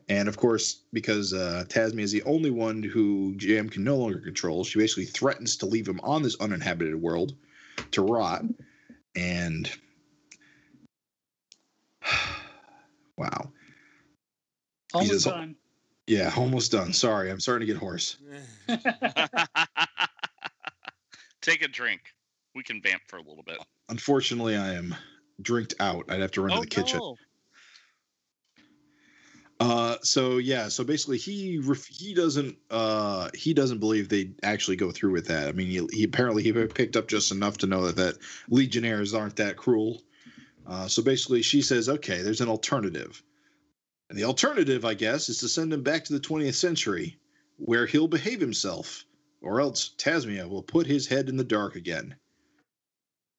and of course because uh tasmia is the only one who jam can no longer control she basically threatens to leave him on this uninhabited world to rot and wow Almost Jesus. done. yeah almost done sorry i'm starting to get hoarse Take a drink. We can vamp for a little bit. unfortunately i am drinked out i'd have to run to the kitchen no. Uh, so yeah, so basically he ref- he doesn't uh he doesn't believe they actually go through with that. I mean, he, he apparently he picked up just enough to know that that legionnaires aren't that cruel. Uh, so basically, she says, okay, there's an alternative, and the alternative, I guess, is to send him back to the 20th century, where he'll behave himself, or else Tasmia will put his head in the dark again.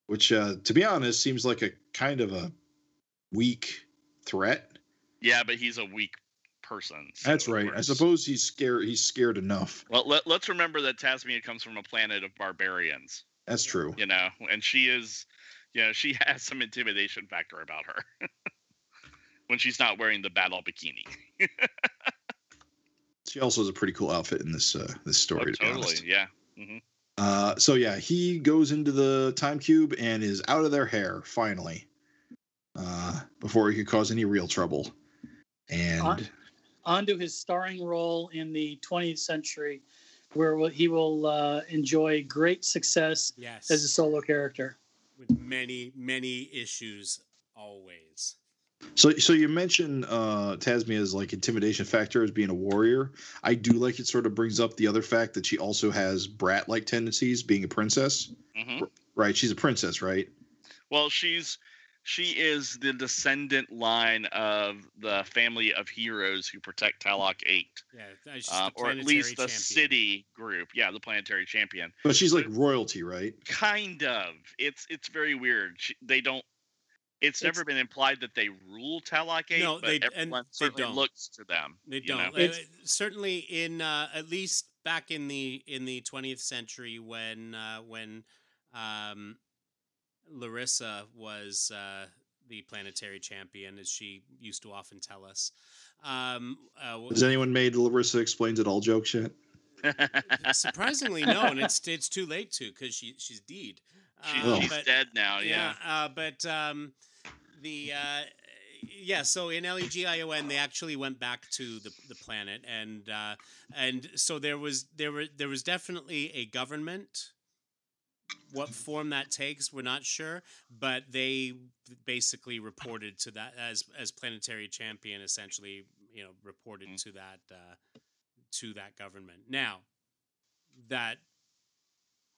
Which, uh, to be honest, seems like a kind of a weak threat. Yeah, but he's a weak person. so That's right. I suppose he's scared. He's scared enough. Well, let, let's remember that Tasmania comes from a planet of barbarians, That's true. you know, and she is, you know, she has some intimidation factor about her when she's not wearing the battle bikini. She also has a pretty cool outfit in this uh, this story. Oh, to be totally, honest. yeah. hmm Uh, so yeah, he goes into the time cube and is out of their hair finally, uh, before he could cause any real trouble. And On- On to his starring role in the 20th century, where he will uh, enjoy great success Yes. as a solo character. with many, many issues always. So so you mentioned uh, Tasmia's like intimidation factor as being a warrior. I do like it. Sort of brings up the other fact that she also has brat like tendencies, being a princess. hmm Right? She's a princess, right? Well, she's she is the descendant line of the family of heroes who protect Talok Eight, Yeah, uh, she's uh, or at least the champion. city group. Yeah, the planetary champion. But she's like royalty, right? Kind of. It's it's very weird. She, they don't. It's, It's- never been implied that they rule Talok Eight, No, but they- and everyone they certainly don't. looks to them. They don't. It's- Uh, certainly in uh, at least back in the in the 20th century when uh, when um, Lyrissa was uh, the planetary champion, as she used to often tell us. Um, uh, Has anyone made Lyrissa explains it all jokes yet? surprisingly, no, and it's it's too late to because she she's deed. she's, Uh, she's but- dead now. Yeah. uh, but um, the uh, yeah, so in LEGION they actually went back to the, the planet, and uh, and so there was there were there was definitely a government. What form that takes, we're not sure, but they basically reported to that as as planetary champion. Essentially, you know, reported Mm. to that uh, to that government. Now, that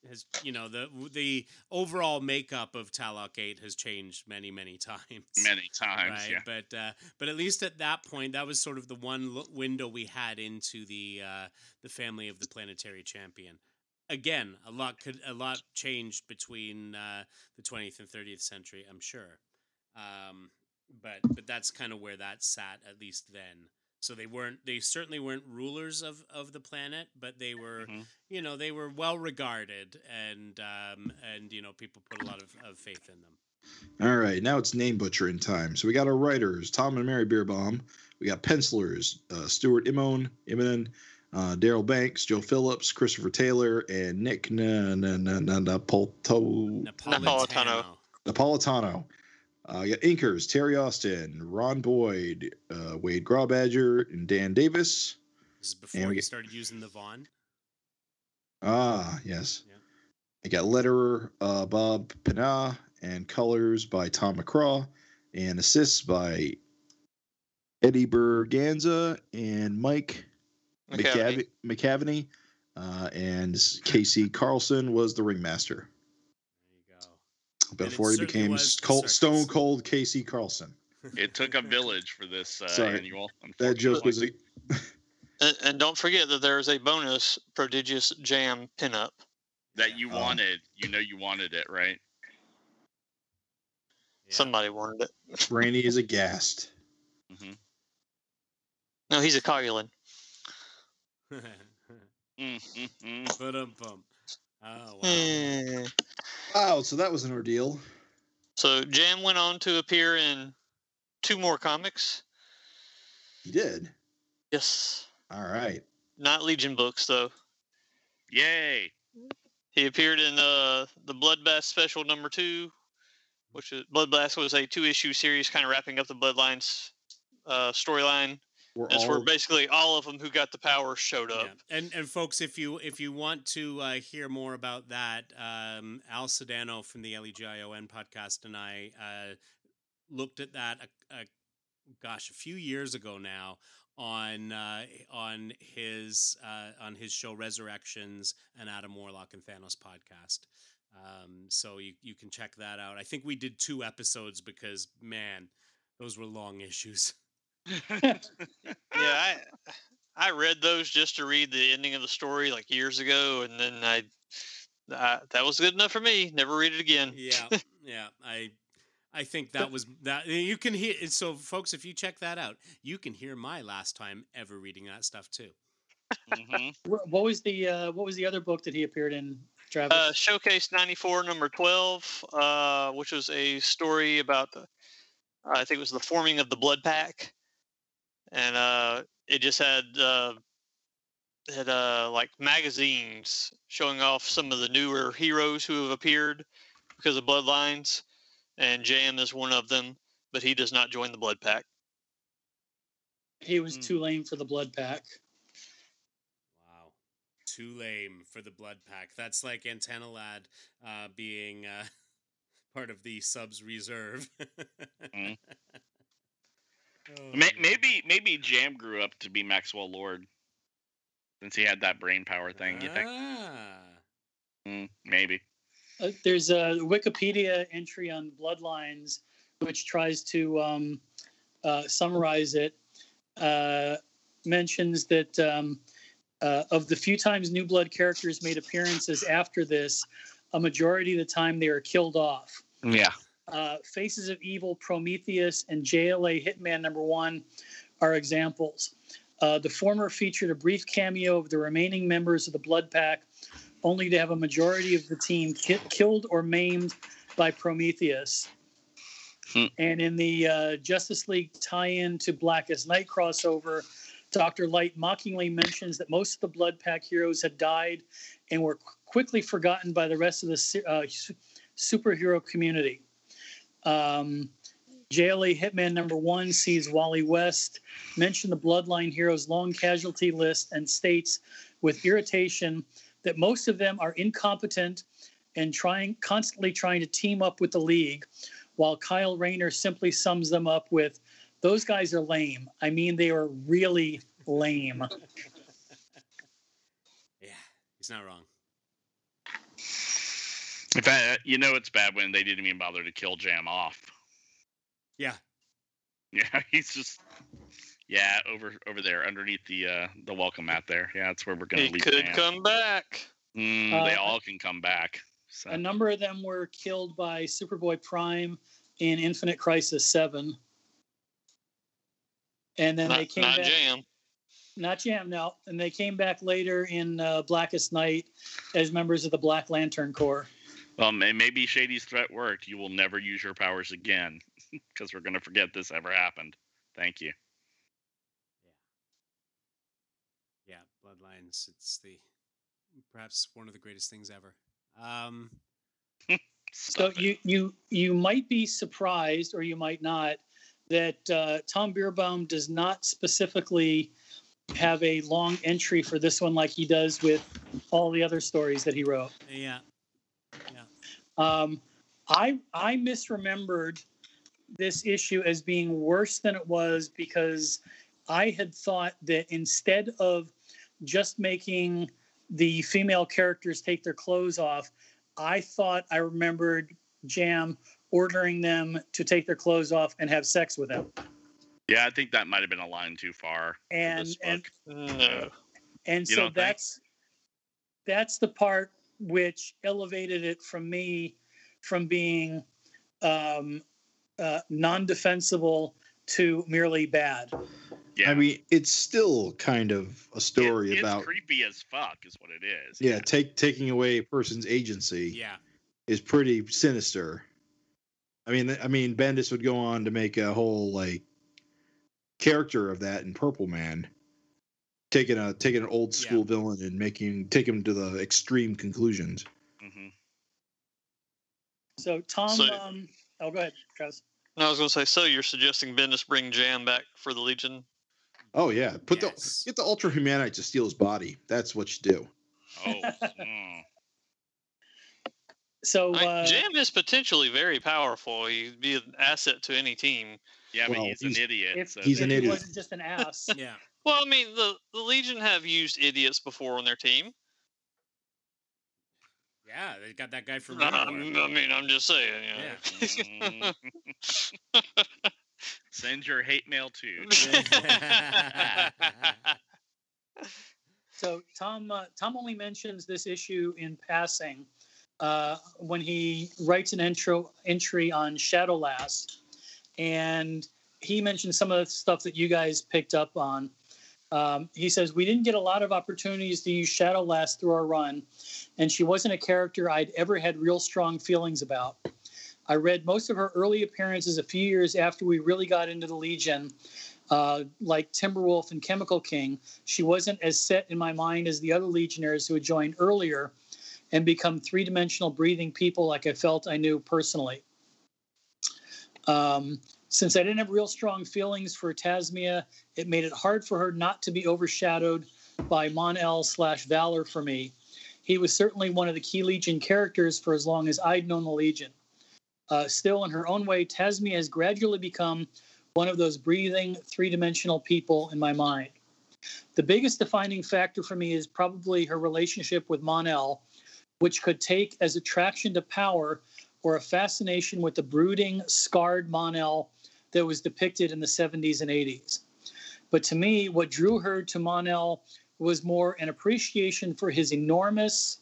has you know the the overall makeup of Talok Eight has changed many many times. Many times. right, Yeah. but uh, but at least at that point, that was sort of the one lo- window we had into the uh, the family of the planetary champion. Again, a lot could a lot changed between uh, the 20th and 30th century, I'm sure. Um, but but that's kind of where that sat at least then. So they weren't they certainly weren't rulers of of the planet, but they were Mhm. you know they were well regarded and um, and you know people put a lot of, of faith in them. All right, now it's name butchering time. So we got our writers, Tom and Mary Bierbaum. We got pencilers, uh, Stuart Imon, Immonen, uh, Darryl Banks, Joe Phillips, Christopher Taylor, and Nick Na- Na- Na- Na- Napolito- Napolitano. Napolitano. Uh, we got inkers, Terry Austin, Ron Boyd, uh, Wade Grawbadger, and Dan Davis. This is before we we get- started using the Vaughn. Ah, yes. Yeah. I got letterer uh, Bob Pinaha and colors by Tom McCraw and assists by Eddie Berganza and Mike McCavity. McCav- McCavity. Uh, and KC Carlson was the ringmaster There you go. Before he became was Col- Stone Cold KC Carlson. It took a village for this uh, Sorry, annual. That joke was unfortunately. And, and don't forget that there is a bonus prodigious jam pinup. that you Oh. wanted. You know you wanted it, right? Yeah. Somebody wanted it. Brandy is aghast. hmm No, he's a Coluan. Mm-hmm. Ba-dum-bum. Oh wow. Hmm. Wow, so that was an ordeal. So Jam went on to appear in two more comics. He did. Yes. All right. Not Legion books though. Yay! He appeared in uh, the Bloodbath special number two, which is Bloodbath was a two issue series kind of wrapping up the Bloodlines uh, storyline. We're That's all where basically all of them who got the power showed up. Yeah. And and folks, if you if you want to uh, hear more about that, um, Al Sedano from the LEGION podcast and I uh, looked at that a, a gosh, a few years ago now on uh, on his uh, on his show Resurrections and Adam Warlock and Thanos podcast. Um, so you you can check that out. I think we did two episodes because man, those were long issues. Yeah, I I read those just to read the ending of the story like years ago, and then I, I that was good enough for me. Never read it again. yeah, yeah. I I think that was that. You can hear so, folks. If you check that out, you can hear my last time ever reading that stuff too. hmm What was the uh, what was the other book that he appeared in, Travis? Uh, Showcase '94, number 12, uh, which was a story about the, I think it was the forming of the Blood Pack, and uh, it just had uh, had uh, like magazines showing off some of the newer heroes who have appeared because of Bloodlines, and Jam is one of them, but he does not join the Blood Pack. he was mm. too lame for the Blood Pack. Wow, too lame for the blood pack. That's like Antenna Lad uh, being uh, part of the subs reserve. Mhm. Oh, May- maybe maybe Jam grew up to be Maxwell Lord, since he had that brain power thing. You think? Ah. Mm, maybe. Uh, there's a Wikipedia entry on Bloodlines which tries to um, uh, summarize it. Uh, mentions that um, uh, of the few times New Blood characters made appearances after this, a majority of the time they are killed off. Yeah. Uh, Faces of Evil, Prometheus, and JLA Hitman number one are examples. Uh, the former featured a brief cameo of the remaining members of the Blood Pack, only to have a majority of the team ki- killed or maimed by Prometheus. Hmm. And in the uh, Justice League tie in to Blackest Night crossover, Dr. Light mockingly mentions that most of the Blood Pack heroes had died and were qu- quickly forgotten by the rest of the uh, su- superhero community. Um, JLA Hitman number one sees Wally West mention the Bloodline heroes' long casualty list and states with irritation that most of them are incompetent and trying constantly trying to team up with the league, while Kyle Rayner simply sums them up with, "Those guys are lame. I mean, they are really lame." Yeah, he's not wrong. In fact, you know it's bad when they didn't even bother to kill Jam off. Yeah, Yeah, he's just yeah over over there underneath the uh the welcome mat there. Yeah, that's where we're gonna He leave. could Jam. come back. Mm, they Uh, all can come back. So. A number of them were killed by Superboy Prime in Infinite Crisis Seven, and then they came not back. Jam. Not Jam, no. And they came back later in uh, Blackest Night as members of the Black Lantern Corps. Well, may- maybe Shady's threat worked. You will never use your powers again because we're gonna forget this ever happened. Thank you. yeah. Bloodlines. It's the perhaps one of the greatest things ever. Um, So it. you you you might be surprised, or you might not, that uh, Tom Bierbaum does not specifically have a long entry for this one like he does with all the other stories that he wrote. Yeah. yeah. Um, I I misremembered this issue as being worse than it was because I had thought that instead of just making the female characters take their clothes off, I thought I remembered Jam ordering them to take their clothes off and have sex with him. Yeah, I think that might have been a line too far. And and book. No. and so don't think? that's that's the part which elevated it from me from being um, uh, non-defensible to merely bad. yeah, I mean, it's still kind of a It- story it's about creepy as fuck, is what it is. yeah, take taking away a person's agency Yeah. is pretty sinister. I mean, I mean, Bendis would go on to make a whole like character of that in Purple Man, taking a taking an old Yeah. school villain and making take him to the extreme conclusions. hmm So Tom, So- um, oh, go ahead, Travis. No, I was going to say, so you're suggesting Bendis bring Jam back for the Legion? Oh yeah, put Yes. the get the Ultra Humanite to steal his body. That's what you do. Oh, mm. So I uh, Jam is potentially very powerful. He'd be an asset to any team. Yeah, but Well, he's, he's- an idiot. if, so He's if an he idiot. wasn't just an ass, Yeah. Well, I mean, the, the Legion have used idiots before on their team. Yeah, they got that guy from I, I mean, I'm just saying. You know. Mm. Send your hate mail too. So Tom uh, Tom only mentions this issue in passing uh, when he writes an intro entry on Shadowlass, and he mentions some of the stuff that you guys picked up on. Um, he says we didn't get a lot of opportunities to use Shadowlass through our run, and she wasn't a character I'd ever had real strong feelings about. I read most of her early appearances a few years after we really got into the Legion, uh, like Timberwolf and Chemical King, she wasn't as set in my mind as the other Legionnaires who had joined earlier and become three dimensional breathing people like I felt I knew personally. Um, since I didn't have real strong feelings for Tasmia, it made it hard for her not to be overshadowed by Mon-El slash Valor for me. He was certainly one of the key Legion characters for as long as I'd known the Legion. Uh, still, in her own way, Tasmia has gradually become one of those breathing three dimensional people in my mind. The biggest defining factor for me is probably her relationship with Mon-El, which could take as attraction to power or a fascination with the brooding, scarred Mon-El that was depicted in the 70s and 80s. But to me, what drew her to Mon-El was more an appreciation for his enormous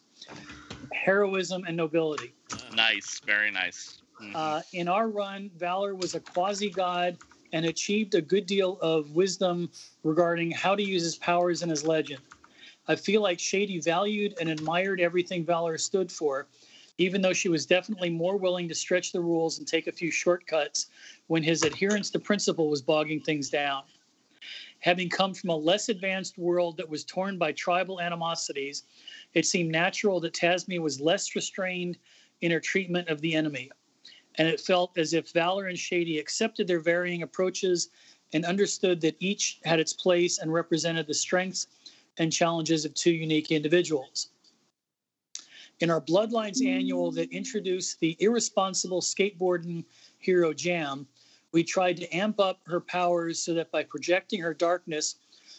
heroism and nobility. nice, very nice. Mhm. Uh, in our run, Valor was a quasi god and achieved a good deal of wisdom regarding how to use his powers in his legend. I feel like Shady valued and admired everything Valor stood for, even though she was definitely more willing to stretch the rules and take a few shortcuts when his adherence to principle was bogging things down. Having come from a less advanced world that was torn by tribal animosities, it seemed natural that Tasmia was less restrained in her treatment of the enemy and it felt as if Valor and Shady accepted their varying approaches and understood that each had its place and represented the strengths and challenges of two unique individuals. In our Bloodlines annual that introduced the irresponsible skateboarding hero Jam, we tried to amp up her powers so that by projecting her darkness,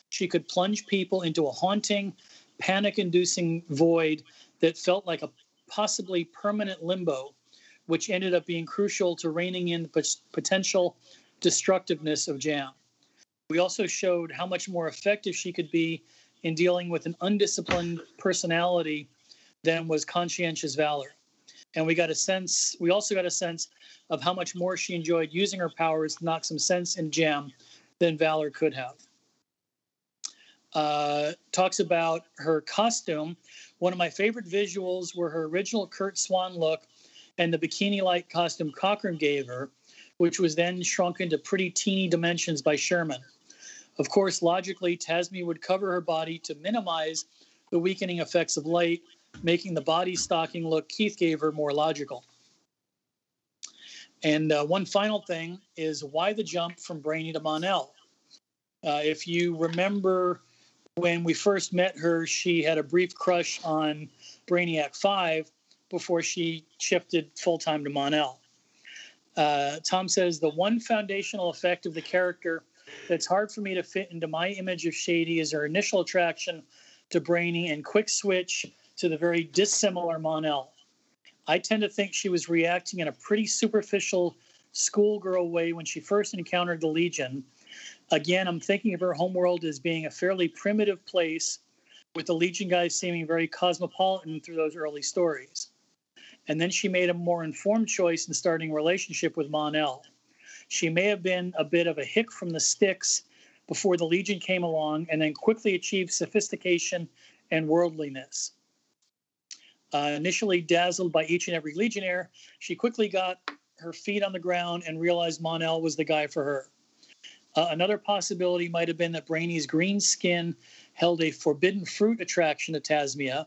she could plunge people into a haunting, panic inducing void that felt like a possibly permanent limbo which ended up being crucial to reining in the pot- potential destructiveness of Jam. We also showed how much more effective she could be in dealing with an undisciplined personality than was conscientious valor. And we got a sense, we also got a sense of how much more she enjoyed using her powers to knock some sense in Jam than Valor could have. Uh, talks about her costume. One of my favorite visuals were her original Curt Swan look and the bikini like costume Cockrum gave her, which was then shrunk into pretty teeny dimensions by Sherman. Of course, logically, Tasmi would cover her body to minimize the weakening effects of light, making the body stocking look Keith gave her more logical. And uh, one final thing is why the jump from Brainy to Mon-El? Uh, if you remember when we first met her, she had a brief crush on Brainiac 5 before she shifted full time to Mon-El. Uh, Tom says the one foundational effect of the character that's hard for me to fit into my image of Shady is her initial attraction to Brainy and quick switch to the very dissimilar Mon-El. I tend to think she was reacting in a pretty superficial schoolgirl way when she first encountered the Legion. Again, I'm thinking of her homeworld as being a fairly primitive place, with the Legion guys seeming very cosmopolitan through those early stories. And then she made a more informed choice in starting a relationship with Mon-El. She may have been a bit of a hick from the sticks before the Legion came along and then quickly achieved sophistication and worldliness. Uh, initially dazzled by each and every Legionnaire, she quickly got her feet on the ground and realized Mon-El was the guy for her. Uh, another possibility might have been that Brainy's green skin held a forbidden fruit attraction to Tasmia,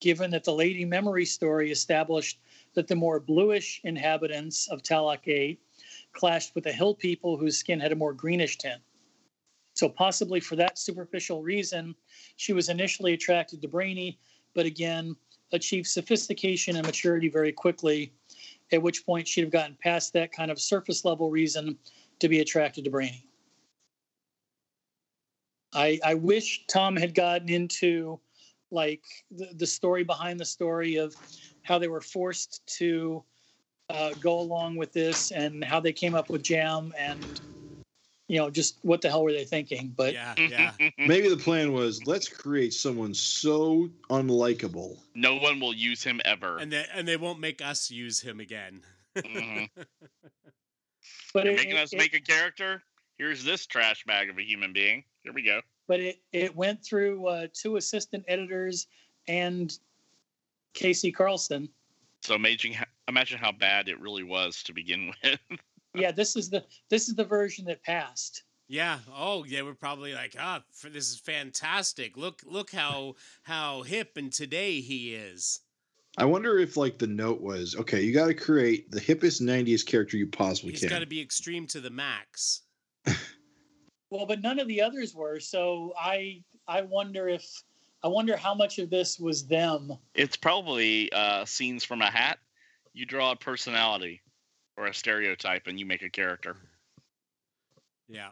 given that the Lady Memory story established that the more bluish inhabitants of Talok 8 clashed with the hill people whose skin had a more greenish tint. So, possibly for that superficial reason, she was initially attracted to Brainy, but again, achieve sophistication and maturity very quickly, at which point she'd have gotten past that kind of surface level reason to be attracted to Brainy. I, I wish Tom had gotten into like the, the story behind the story of how they were forced to uh, go along with this and how they came up with Jam and you know just what the hell were they thinking but Yeah, yeah. Maybe the plan was let's create someone so unlikable. no one will use him ever. and they and they won't make us use him again. Mhm. but You're it, making it- us it- make a character. Here's this trash bag of a human being. Here we go. but it it went through uh, two assistant editors and KC Carlson. So imagine, imagine how bad it really was to begin with. Yeah, this is the this is the version that passed. Yeah. Oh, yeah. We're probably like, ah, f- this is fantastic. Look, look how how hip and today he is. I wonder if like the note was okay. You got to create the hippest '90s character you possibly He's can. He's got to be extreme to the max. Well, but none of the others were. So I I wonder if I wonder how much of this was them. it's probably uh, scenes from a hat. You draw a personality or a stereotype, and you make a character. Yeah.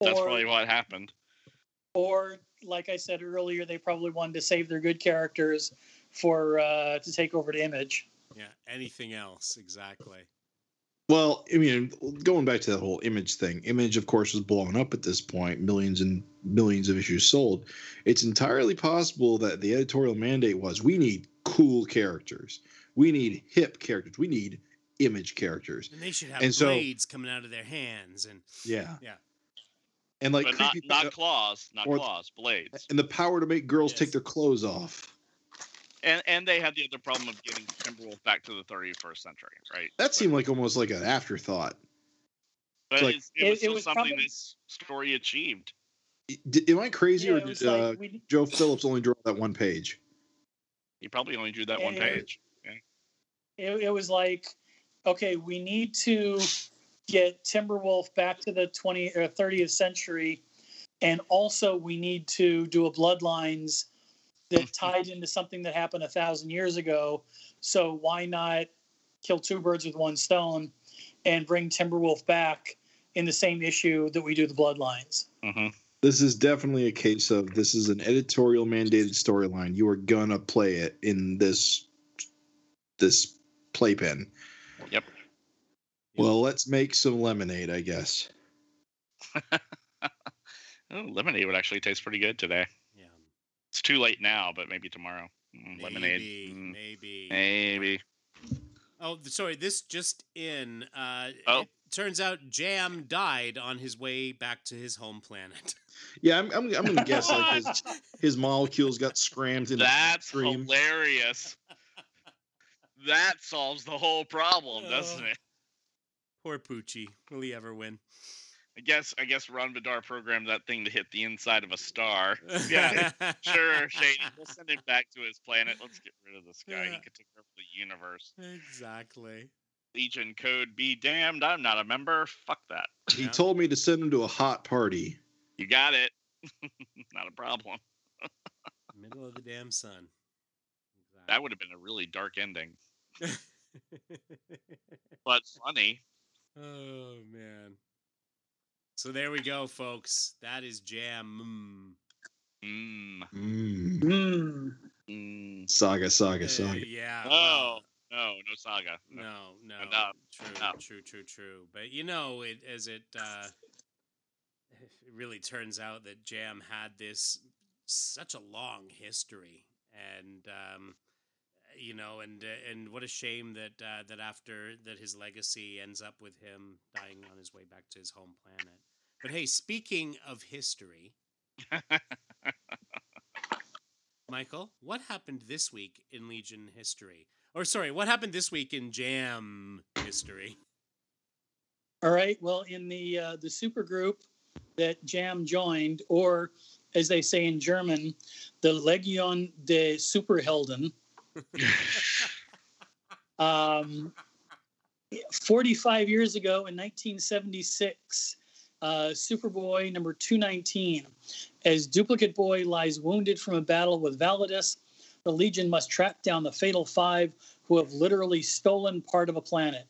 That's or, probably what happened. or like I said earlier, they probably wanted to save their good characters for uh, to take over to Image. Yeah. Anything else? Exactly. Well, I mean, going back to that whole image thing, image, of course, was blown up at this point, millions and millions of issues sold. It's entirely possible that the editorial mandate was we need cool characters, we need hip characters, we need image characters. And they should have And so- blades coming out of their hands and Yeah. Yeah. And like but not, not claws, not or- claws, blades. and the power to make girls Yes. take their clothes off. And and they had the other problem of getting Timberwolf back to the 31st century, right? That But- seemed like almost like an afterthought. but like- it's, it It- was it still was something probably- this story achieved. D- am I crazy, Yeah, or it was did uh, like we, Joe Phillips only draw that one page? He probably only drew that one Yeah. page. it, it was like, okay, we need to get Timberwolf back to the 20th or 30th century, and also we need to do a Bloodlines that tied into something that happened a thousand years ago. So why not kill two birds with one stone and bring Timberwolf back in the same issue that we do the Bloodlines? hmm This is definitely a case of this is an editorial mandated storyline. You are gonna play it in this this playpen. Yep. Well, let's make some lemonade, I guess. Oh, lemonade would actually taste pretty good today. yeah. It's too late now, but maybe tomorrow. Mm, lemonade. Maybe, Mm, maybe. maybe. Oh, sorry. This just in. Uh, Oh. It turns out Jam died on his way back to his home planet. Yeah, I'm I'm, I'm gonna guess like his his molecules got scrammed in That's a stream. hilarious. that solves the whole problem, doesn't Oh. it? Poor Poochie. Will he ever win? I guess I guess Rond Vidar programmed that thing to hit the inside of a star. Yeah, Sure, Shady. We'll send him back to his planet. Let's get rid of this guy. Yeah. He could take over the universe. exactly. Legion code be damned. I'm not a member. Fuck that. He Yeah. told me to send him to a hot party. You got it. not a problem. Middle of the damn sun. That would have been a really dark ending, but funny. Oh man. So there we go, folks. That is Jam. Mm. Mm. Hmm. Mm. Saga, Mm. saga, Uh, saga. yeah. Oh. well, no, no saga. no, no. no. True, Enough. true, true, true. But you know, it as it uh, it really turns out that Jam had this such a long history, and um, you know, and uh, and what a shame that uh, that after that his legacy ends up with him dying on his way back to his home planet. But hey, speaking of history, Michael, what happened this week in Legion history? Or sorry, what happened this week in Jam history? All right. Well, in the uh, the super group that Jam joined, or as they say in German, the Legion de Superhelden. Um, 45 years ago in 1976, uh, Superboy number 219, as Duplicate Boy lies wounded from a battle with Validus, the Legion must track down the Fatal Five who have literally stolen part of a planet.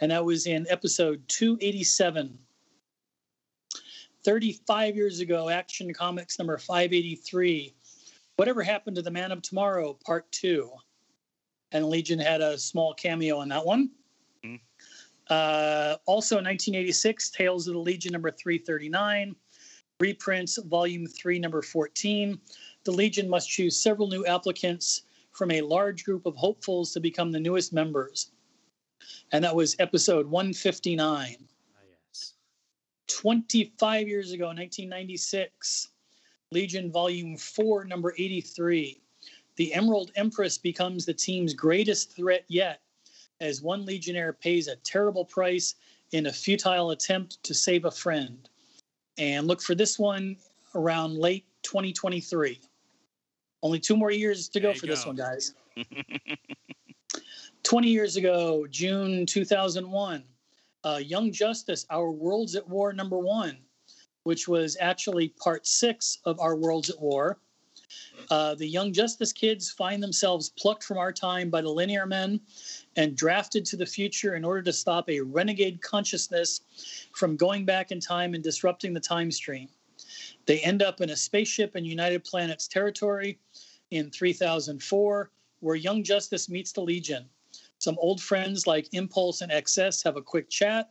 And that was in episode 287. 35 years ago, Action Comics number 583. Whatever happened to the Man of Tomorrow, part two? And Legion had a small cameo in that one. Mhm. Uh, also, in 1986, Tales of the Legion number 339, reprints volume 3, number 14. The Legion must choose several new applicants from a large group of hopefuls to become the newest members. And that was episode 159. Ah, yes. 25 years ago, 1996, Legion Volume 4, number 83. The Emerald Empress becomes the team's greatest threat yet, as one Legionnaire pays a terrible price in a futile attempt to save a friend. And look for this one around late 2023. Only two more years to go for this one, guys. 20 years ago, June 2001, uh, Young Justice, Our Worlds at War number one, which was actually part six of Our Worlds at War. Uh, the Young Justice kids find themselves plucked from our time by the Linear Men and drafted to the future in order to stop a renegade consciousness from going back in time and disrupting the time stream. They end up in a spaceship in United Planets territory in 3004, where Young Justice meets the Legion. Some old friends like Impulse and XS have a quick chat,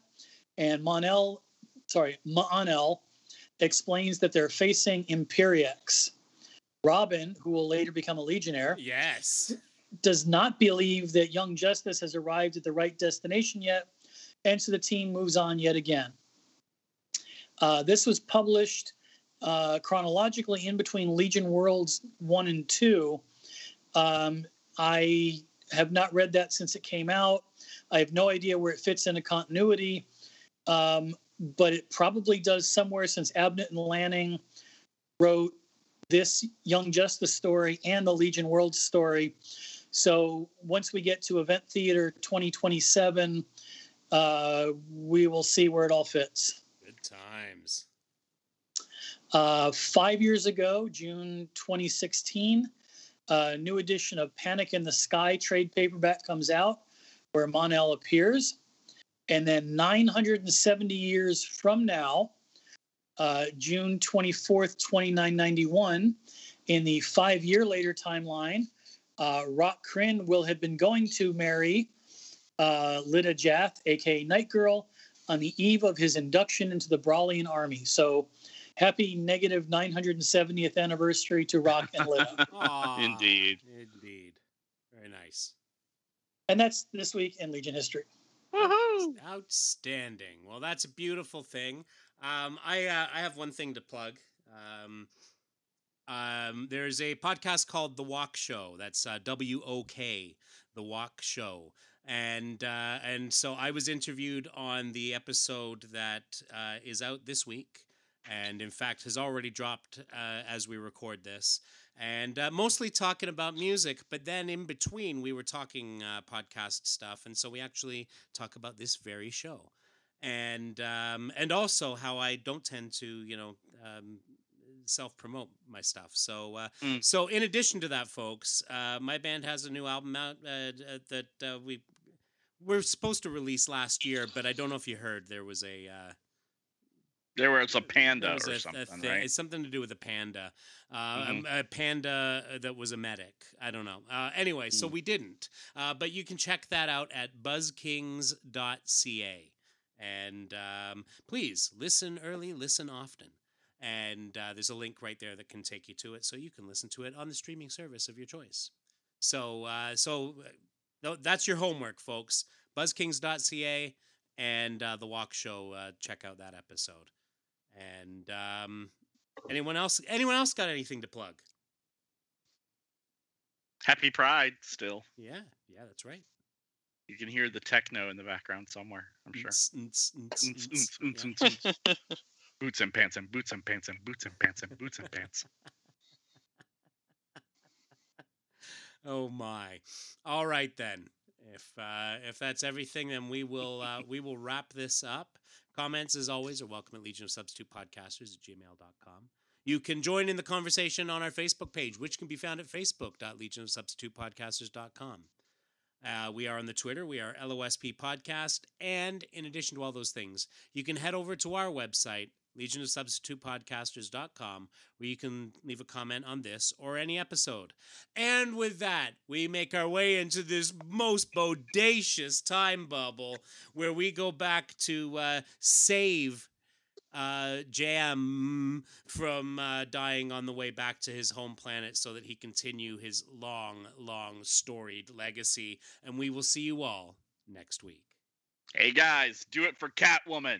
and Mon-El, sorry, Mon-El explains that they're facing Imperiex. Robin, who will later become a Legionnaire, Yes. does not believe that Young Justice has arrived at the right destination yet, and so the team moves on yet again. Uh, this was published uh, chronologically in between Legion Worlds 1 and 2. Um, I have not read that since it came out. I have no idea where it fits into continuity, um, but it probably does somewhere since Abnett and Lanning wrote this Young Justice story and the Legion World story. So once we get to Event Theater 2027, uh, we will see where it all fits. Good times. Uh, five years ago, June 2016, a new edition of Panic in the Sky trade paperback comes out where Mon-El appears. And then 970 years from now, uh, June 24th, 2991, in the five year later timeline, uh, Rokk Krinn will have been going to marry uh, Lydda Jath, aka Night Girl, on the eve of his induction into the Braalian army. So happy negative 970th anniversary to Rock and Lida. Indeed. Indeed. Very nice. and that's this week in Legion history. Outstanding. Well, that's a beautiful thing. Um, I uh, I have one thing to plug. Um, um, there's a podcast called The Wok Show. That's uh, W O K, The Wok Show. And uh, and so I was interviewed on the episode that uh, is out this week, and in fact has already dropped uh, as we record this. And uh, mostly talking about music, but then in between we were talking uh, podcast stuff, and so we actually talk about this very show, and um, and also how I don't tend to you know um, self promote my stuff. So uh, Mm. so in addition to that, folks, uh, my band has a new album out uh, uh, that uh, we we're supposed to release last year, but I don't know if you heard there was a. There was a panda was or a- a something, thing- right? It's something to do with a panda. Uh, Mhm. a, a panda uh, that was a medic. I don't know. Uh, anyway, so Mm. we didn't. Uh, but you can check that out at buzzkings.ca. And um, please listen early, listen often. And uh, there's a link right there that can take you to it, so you can listen to it on the streaming service of your choice. So, uh, so that's your homework, folks. Buzzkings.ca and uh, the Wok Show. Uh, check out that episode. And um, anyone else? Anyone else got anything to plug? Happy Pride still. Yeah, yeah, that's right. You can hear the techno in the background somewhere, I'm sure. Boots and pants and boots and pants and boots and pants and boots and pants. Oh my! All right then. If uh, if that's everything, then we will uh, we will wrap this up. Comments, as always, are welcome at Legion of Substitute Podcasters at gmail.com. You can join in the conversation on our Facebook page, which can be found at facebook.legionofsubstitutepodcasters.com. Uh, we are on the Twitter. We are LOSP Podcast. And in addition to all those things, you can head over to our website, legionofsubstitutepodcasters.com, where you can leave a comment on this or any episode. And with that, we make our way into this most bodacious time bubble where we go back to uh, save uh, Jam from uh, dying on the way back to his home planet so that he continue his long, long storied legacy. And we will see you all next week. Hey guys, do it for Catwoman.